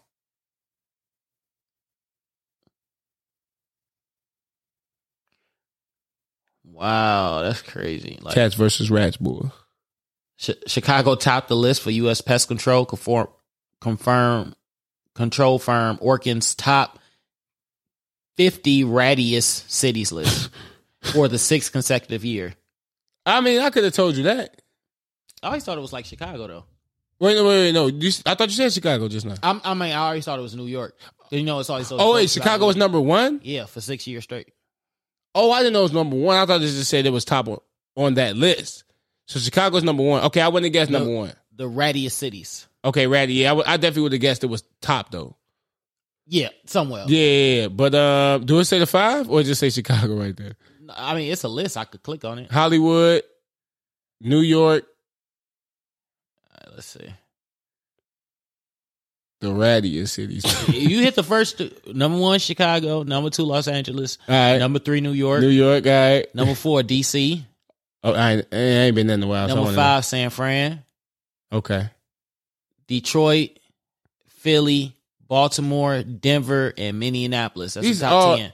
Wow, that's crazy. Like Cats versus rats, boy. Ch- Chicago topped the list for U.S. pest control conform, confirm control firm Orkin's top 50 rattiest cities list for the sixth consecutive year. I mean, I could have told you that. I always thought it was like Chicago though. Wait, no, wait, wait, no. You, I thought you said Chicago just now. I'm, I mean, I always thought it was New York. You know, it's always so. Oh wait, Chicago was number one. yeah for six years straight. Oh, I didn't know it was number one. I thought it just said it was top on, on that list. So Chicago's number one. Okay, I wouldn't have guessed number one. The rattiest cities. Okay, Ratty. Yeah, I, definitely would have guessed it was top though. Yeah, somewhere. Yeah, yeah, yeah. but uh, do it say the five or just say Chicago right there? I mean, it's a list. I could click on it. Hollywood, New York, right, let's see. the rattiest cities. you hit the first two. number one Chicago, number two Los Angeles, all right, number three New York, New York, all right. number four DC, Oh, I ain't, I ain't been there in a while. so number wanna- five San Fran, Okay. Detroit, Philly, Baltimore, Denver, and Minneapolis. That's These the top all- ten.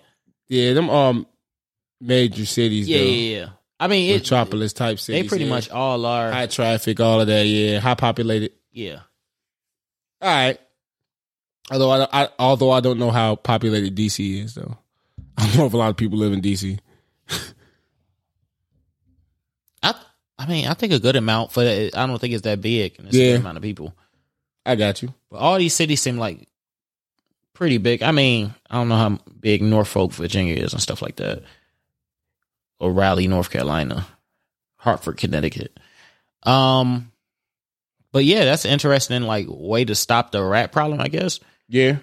Yeah, them um major cities. Yeah, though. yeah, yeah. I mean, it, Metropolis type cities. they pretty yeah. much all are. high traffic, all of that. Yeah, high populated. yeah, All right. Although I, I although I don't know how populated DC is though. I don't know if a lot of people live in DC. I. I mean, I think a good amount for that. I don't think it's that big. And it's Yeah. a good amount of people. I got you. But all these cities seem like pretty big. I mean, I don't know how big Norfolk, Virginia is and stuff like that. Or Raleigh, North Carolina. Hartford, Connecticut. Um but yeah, that's an interesting like way to stop the rat problem, I guess. Yeah.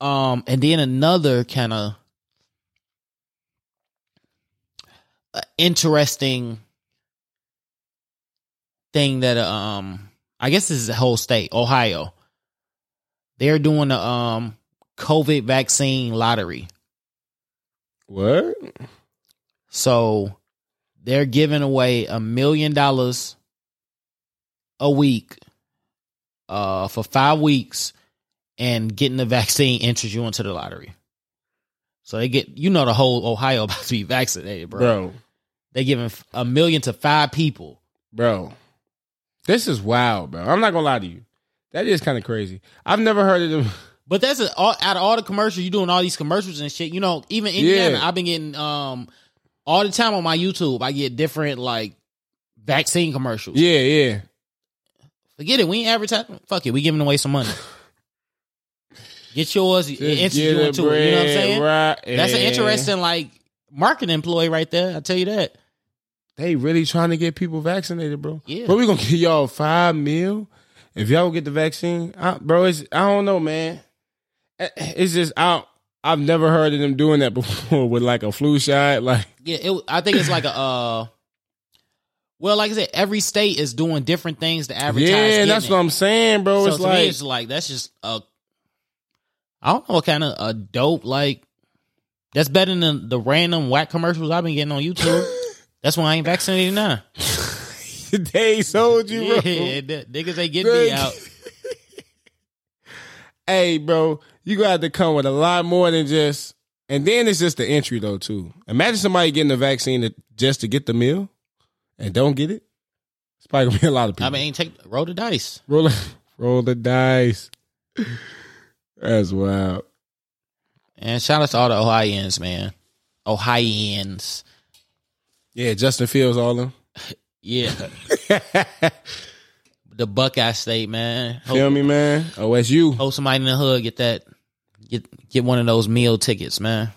Um and then another kind of uh, interesting thing that um I guess this is the whole state, Ohio. They're doing a um COVID vaccine lottery. What? So they're giving away a million dollars a week uh for 5 weeks and getting the vaccine enters you into the lottery. So they get you know the whole Ohio about to be vaccinated, bro. Bro. They giving a million to 5 people. Bro. This is wild, bro. I'm not gonna lie to you. That is kind of crazy. I've never heard of them. But that's a, all, out of all the commercials you doing all these commercials and shit. You know, even Indiana, Yeah. I've been getting um all the time on my YouTube. I get different like vaccine commercials. Yeah, yeah. Forget it. We ain't advertising. Fuck it. We giving away some money. Get yours. Just get you into it. You know what I'm bread saying? Right. That's an interesting like marketing employee right there. I tell you that. They really trying to get people vaccinated, bro. Yeah. But we gonna give y'all five mil if y'all get the vaccine, I, bro, it's I don't know, man. Eh, It's just don't, I've never heard of them doing that before with like a flu shot. Like, Yeah, it, I think it's like a. uh Well, like I said, every state is doing different things to advertise. yeah, that's it. what I'm saying, bro. So it's like me, it's like that's just a. I don't know what kind of a dope like. That's better than the random whack commercials I've been getting on YouTube. that's why I ain't vaccinated now. they sold you, bro. Yeah, niggas ain't getting me out. Hey, bro, you got to come with a lot more than just. And then it's just the entry though too. Imagine somebody getting the vaccine to, just to get the meal and don't get it. It's probably gonna be a lot of people. I mean, take roll the dice. roll, the- roll the dice. That's wild. And shout out to all the Ohioans, man. Ohioans. Yeah, Justin Fields, all them. Yeah. the Buckeye State, man. Hope, Feel me, man? OSU. hope somebody in the hood get that get get one of those meal tickets, man.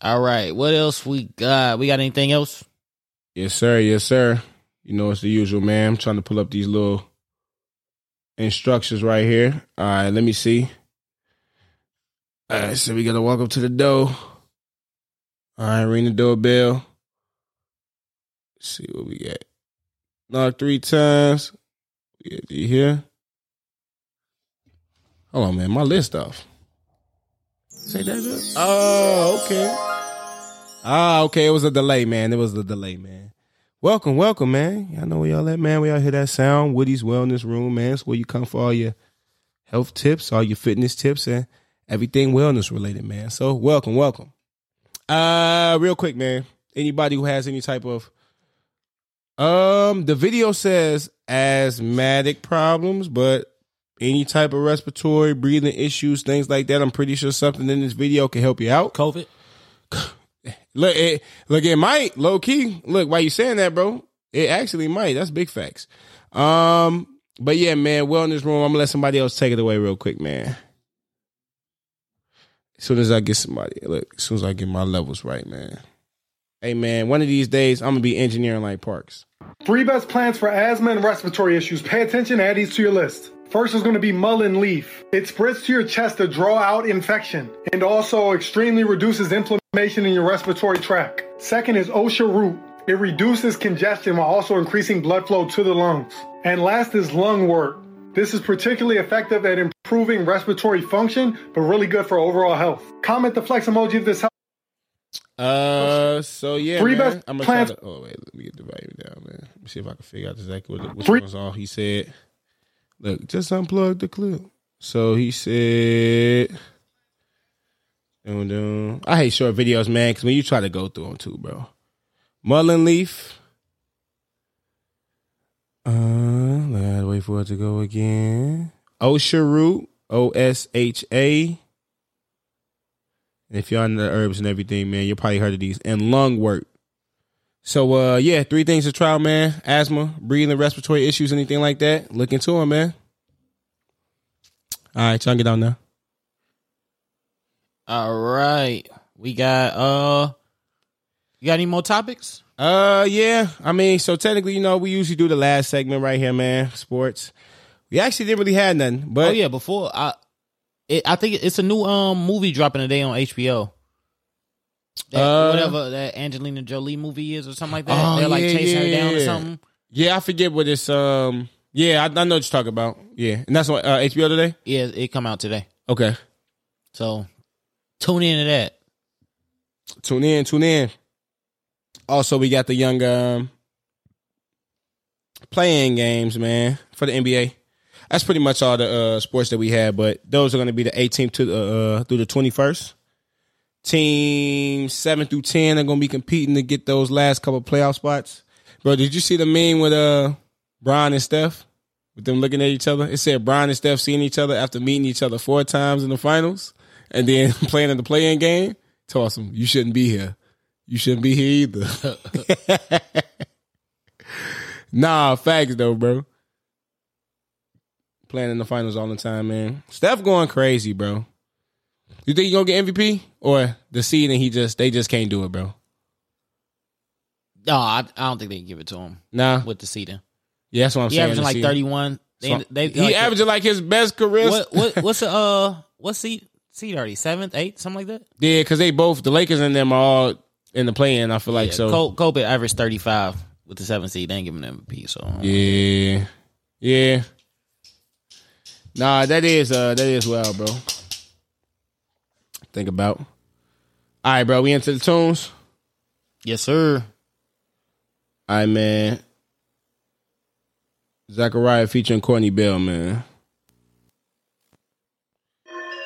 All right. What else we got? We got anything else? Yes, sir. Yes, sir. You know it's the usual, man. I'm trying to pull up these little instructions right here. All right, let me see. All right, so we gotta walk up to the door. All right, ring the doorbell. Let's see what we got. Knock three times. Got you here. Hold on, man. My list off. Say that. just- Oh, okay. Ah, okay. It was a delay, man. It was a delay, man. Welcome, welcome, man. Y'all know where y'all at, man. We all hear that sound. Woody's Wellness Room, man. It's where you come for all your health tips, all your fitness tips, and everything wellness related, man. So welcome, welcome. Uh, real quick, man. Anybody who has any type of um, the video says asthmatic problems, but any type of respiratory, breathing issues, things like that. I'm pretty sure something in this video can help you out. COVID. Look, it, look, it might low key. Look, why you saying that, bro? It actually might. That's big facts. Um, but yeah, man, wellness room. I'm gonna let somebody else take it away real quick, man. As soon as I get somebody, look, as soon as I get my levels right, man. Hey, man, one of these days I'm gonna be engineering like Parks. Three best plants for asthma and respiratory issues. Pay attention, add these to your list. First is going to be mullein leaf. It spreads to your chest to draw out infection and also extremely reduces inflammation in your respiratory tract. Second is osha root. It reduces congestion while also increasing blood flow to the lungs. And last is lungwort. This is particularly effective at improving respiratory function, but really good for overall health. Comment the flex emoji if this helps. Uh, so yeah, Three man. best I'm gonna try plants- to. Oh wait, let me get the volume down, man. Let me see if I can figure out exactly what which Three- was all he said. Look, just unplug the clip. So he said, dun, dun. I hate short videos, man, because when you try to go through them too, bro. Mullein leaf. Uh, gotta wait for it to go again. Osha root, O S H A. If y'all into the herbs and everything, man, you probably heard of these. And lungwort. So uh yeah, three things to try, man. Asthma, breathing, respiratory issues, anything like that. Look into them, man. All right, y'all get on there. All right. We got uh you got any more topics? Uh yeah. I mean, so technically, you know, we usually do the last segment right here, man. Sports. We actually didn't really have nothing, but oh yeah, before I it, I think it's a new um movie dropping today on HBO. That, Uh, whatever that Angelina Jolie movie is or something like that. Oh, They're like yeah, chasing her down or something. yeah, I forget what it's um yeah, I, I know what you're talking about. Yeah. And that's what uh, HBO today? Yeah, it come out today. Okay. So tune into that. Tune in, tune in. Also, we got the young um, playing games, man, for the NBA. That's pretty much all the uh, sports that we had, but those are going to be the 18th to the, uh, through the 21st. Team seven through ten are to be competing to get those last couple playoff spots. Bro, did you see the meme with uh Bron and Steph? With them looking at each other, it said Bron and Steph seeing each other after meeting each other four times in the finals, and then playing in the playing game. Toss them. You shouldn't be here. You shouldn't be here either. nah, facts though, bro. Playing in the finals all the time, man. Steph going crazy, bro. You think he gonna get MVP or the seed and he just they just can't do it, bro? No, I, I don't think they can give it to him Nah, with the seating. Yeah, that's what I'm He saying. averaging like 31. They, So- they, he like, averaging like his best career. what what what's the uh what seat seat already seventh eighth something like that. Yeah, because they both the Lakers and them are all in the play in. I feel like Yeah, so. Col- Kobe averaged 35 with the seventh seed. They ain't giving him MVP. So Yeah, yeah. Nah, that is uh that is well, bro. Think about. All right, bro. We into the tunes. yes, sir. All right, man. Zachariah featuring Courtney Bell, man.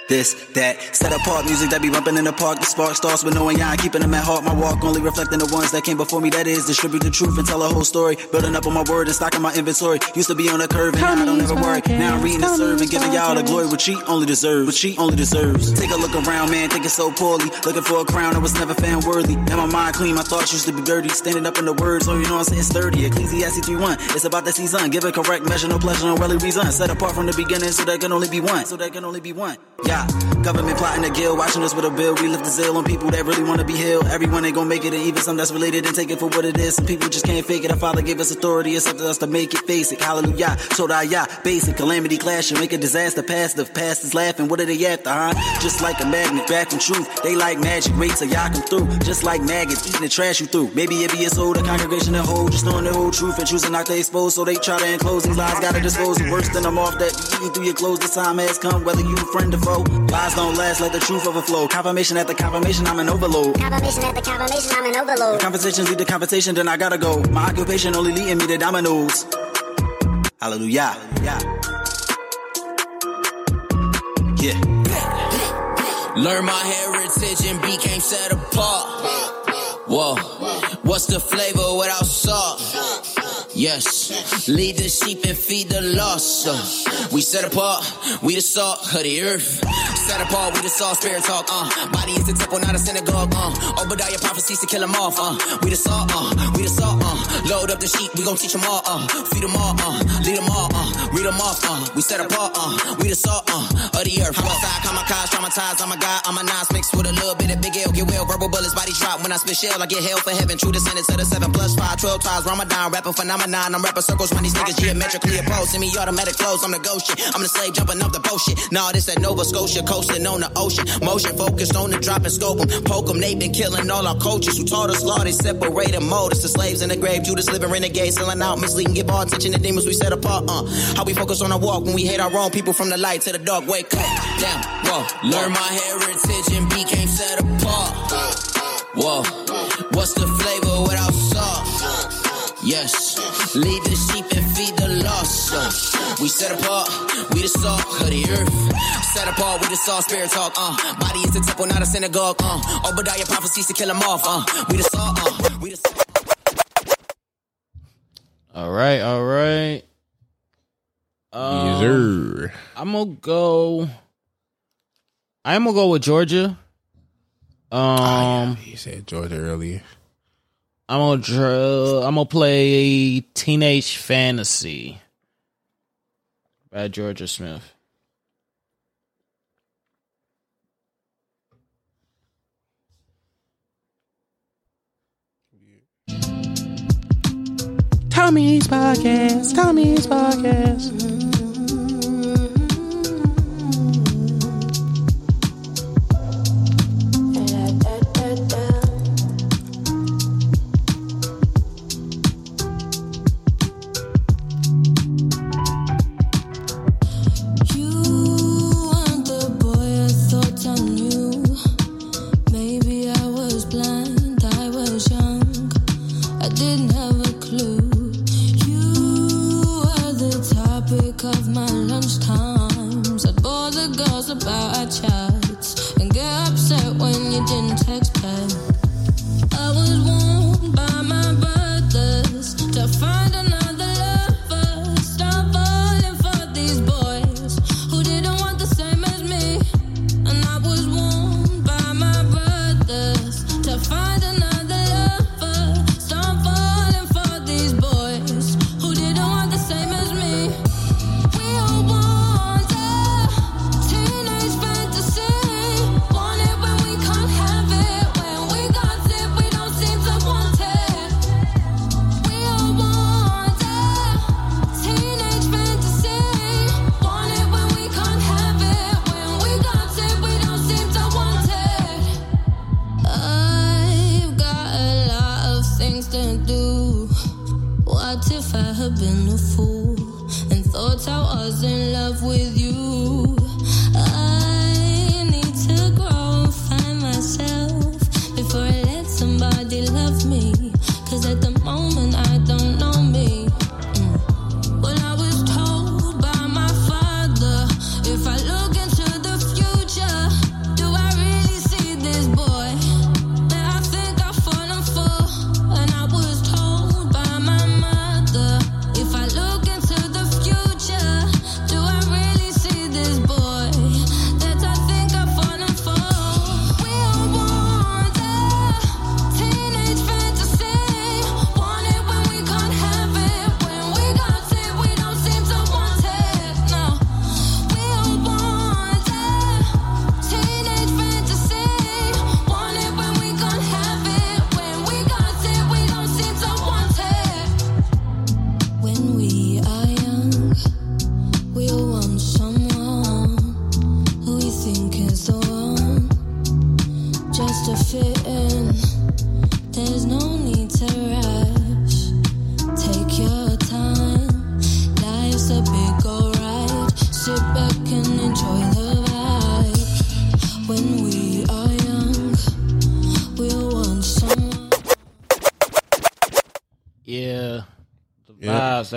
This, that, set apart music that be bumping in the park. The spark starts with knowing y'all keeping them at heart. My walk only reflecting the ones that came before me. That is, distribute the truth and tell a whole story. Building up on my word and stocking my inventory. Used to be on a curve and now I don't ever worry. Now I'm reading and giving y'all the glory. What she only deserves. What she only deserves. Take a look around, man, thinking so poorly. Looking for a crown that was never found worthy. Now my mind clean, my thoughts used to be dirty. Standing up in the words, so you know I'm saying sturdy. Ecclesiastes 3-1. It's about the season. Give a correct measure, no pleasure, no really reason. Set apart from the beginning, so there can only be one. So there can only be one. Yeah. Government plotting a guild, watching us with a bill. We lift the zeal on people that really want to be healed. Everyone ain't gonna make it, and even some that's related and take it for what it is. Some people just can't fake it. Our Father gave us authority, it's up to us to make it, it. Hallelujah. So that yeah, basic calamity clashing, make a disaster past the Past is laughing, what are they after, huh? Just like a magnet, back from truth. They like magic, wait till y'all come through. Just like maggots, eating the trash you through. Maybe it be a soul, the congregation that hold, just knowing the whole truth and choosing not to expose. So they try to enclose these lies, gotta dispose worse than them off that eating through your clothes. The time has come, whether you friend or foe. Lies don't last, let the truth overflow. Confirmation after confirmation, I'm an overload. Confirmation after confirmation, I'm an overload. Conversations lead to competition, then I gotta go. My occupation only leading me to dominoes. Hallelujah. Yeah. Yeah learn my heritage and became set apart. Whoa, what's the flavor without salt? Yes, lead the sheep and feed the lost. Uh, we set apart, we the salt of the earth. Set apart, we the salt, spirit talk. Uh, body is the temple, not a synagogue. Uh, Obadiah prophecies to kill them off. Uh, we the salt, uh, we the salt. Uh, load up the sheep, we gon' teach them all. Uh, feed them all, uh, lead them all. Uh, read them off. Uh, we set apart, uh, we the salt uh, of the earth. Homicide, kamikaze, traumatized. I'm a god, I'm a Nas mixed with a little bit of Big L. Get well, verbal bullets, body drop. When I spit shell, I get hell for heaven. True descendants of the seven plus five, 12 times. Ramadan, rapping phenomenon. I'm rapping circles when these niggas geometrically opposed. Send me automatic flows, I'm the ghost shit. I'm the slave jumping off the bullshit. Nah, this at Nova Scotia, coasting on the ocean. Motion focused on the drop and scope 'em. Poke 'em, they been killing all our coaches who taught us law. They separated mode. It's the slaves in the grave. Judas living renegade, selling out, misleading, give all attention to demons we set apart. Uh, how we focus on our walk when we hate our own people from the light to the dark. Wake up, damn, whoa. Learn my heritage and became set apart. Whoa, what's the flavor without salt? Yes, lead the sheep and feed the lost. Uh, we set apart, we the salt of the earth. Set apart, we the salt, spirit talk. Uh, body is the temple, not a synagogue. Uh, Obadiah prophecies to kill them off. Uh, we the salt, uh, we the All right, all right. Um, yes, sir. I'm gonna go. I'm gonna go with Jorja. Um, He said Jorja earlier. I'm gonna draw, I'm gonna play Teenage Fantasy by Jorja Smith. Tommy's podcast. Tommy's podcast.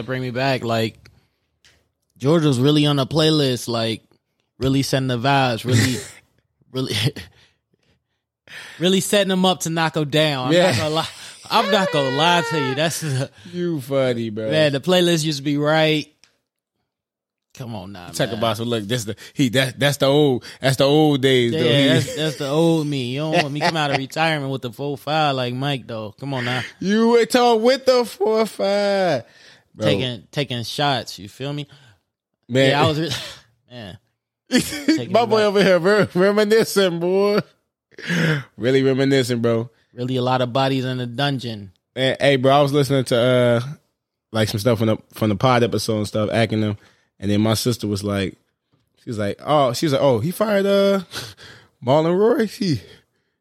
That bring me back. Like George was really on the playlist, like really setting the vibes, really, really, really setting them up to knock them down. I'm Yeah. not gonna lie. I'm not gonna lie to you. That's the, You funny, bro. man. The playlist used to be right. Come on now, Talk man. about some look. That's the he. That that's the old. That's the old days. though. Yeah, He- that's, that's the old me. You don't want me come out of retirement with the full five like Mike though. Come on now, you were talking with the four five. Bro, taking taking shots. You feel me? man. Yeah, I was. Re- man, my boy over here re- reminiscing, boy. really reminiscing, bro. really a lot of bodies in the dungeon. And, hey, bro, I was listening to uh like some stuff from the from the pod episode and stuff, acting them, and then my sister was like, she was like, oh, she was like, oh, he fired uh Marlon Roy. He,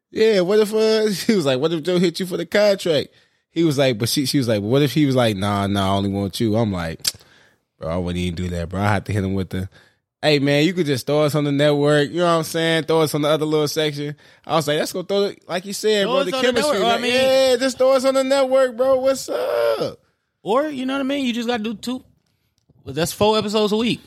yeah. What if uh she was like, what if Joe hit you for the contract? He was like, but she she was like, what if he was like, nah, nah, I only want you. I'm like, bro, I wouldn't even do that, bro. I had to hit him with the. Hey man, you could just throw us on the network. You know what I'm saying? Throw us on the other little section. I was like, let's go throw it, like you said, Throw bro. The on the chemistry. network. I mean- yeah, just throw us on the network, bro. What's up? Or you know what I mean? You just got to do two. That's four episodes a week.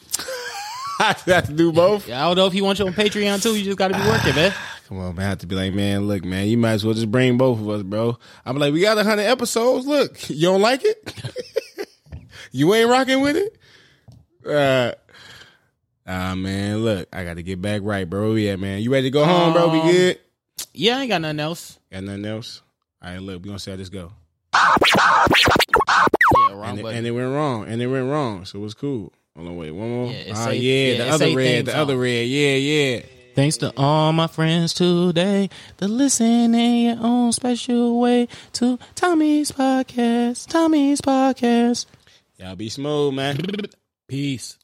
I have to do both. Yeah, I don't know if you want you on Patreon too. You just got to be working, man. Come on, man. I have to be like, man, look, man, you might as well just bring both of us, bro. I'm like, we got a hundred episodes. Look, you don't like it? you ain't rocking with it? Uh, ah, man, look, I got to get back right, bro. Yeah, man. You ready to go home, bro? We Um, good? Yeah, I ain't got nothing else. Got nothing else? All right, look, we gonna see how this go. Yeah, wrong And it, and it went wrong, and it went wrong, so it was cool. Hold on, wait, one more. Yeah, it Ah, say- yeah, yeah, the other red, the other red, yeah, yeah. Thanks to all my friends today that listen in your own special way to Tommy's podcast. Tommy's podcast. Y'all be smooth, man. Peace.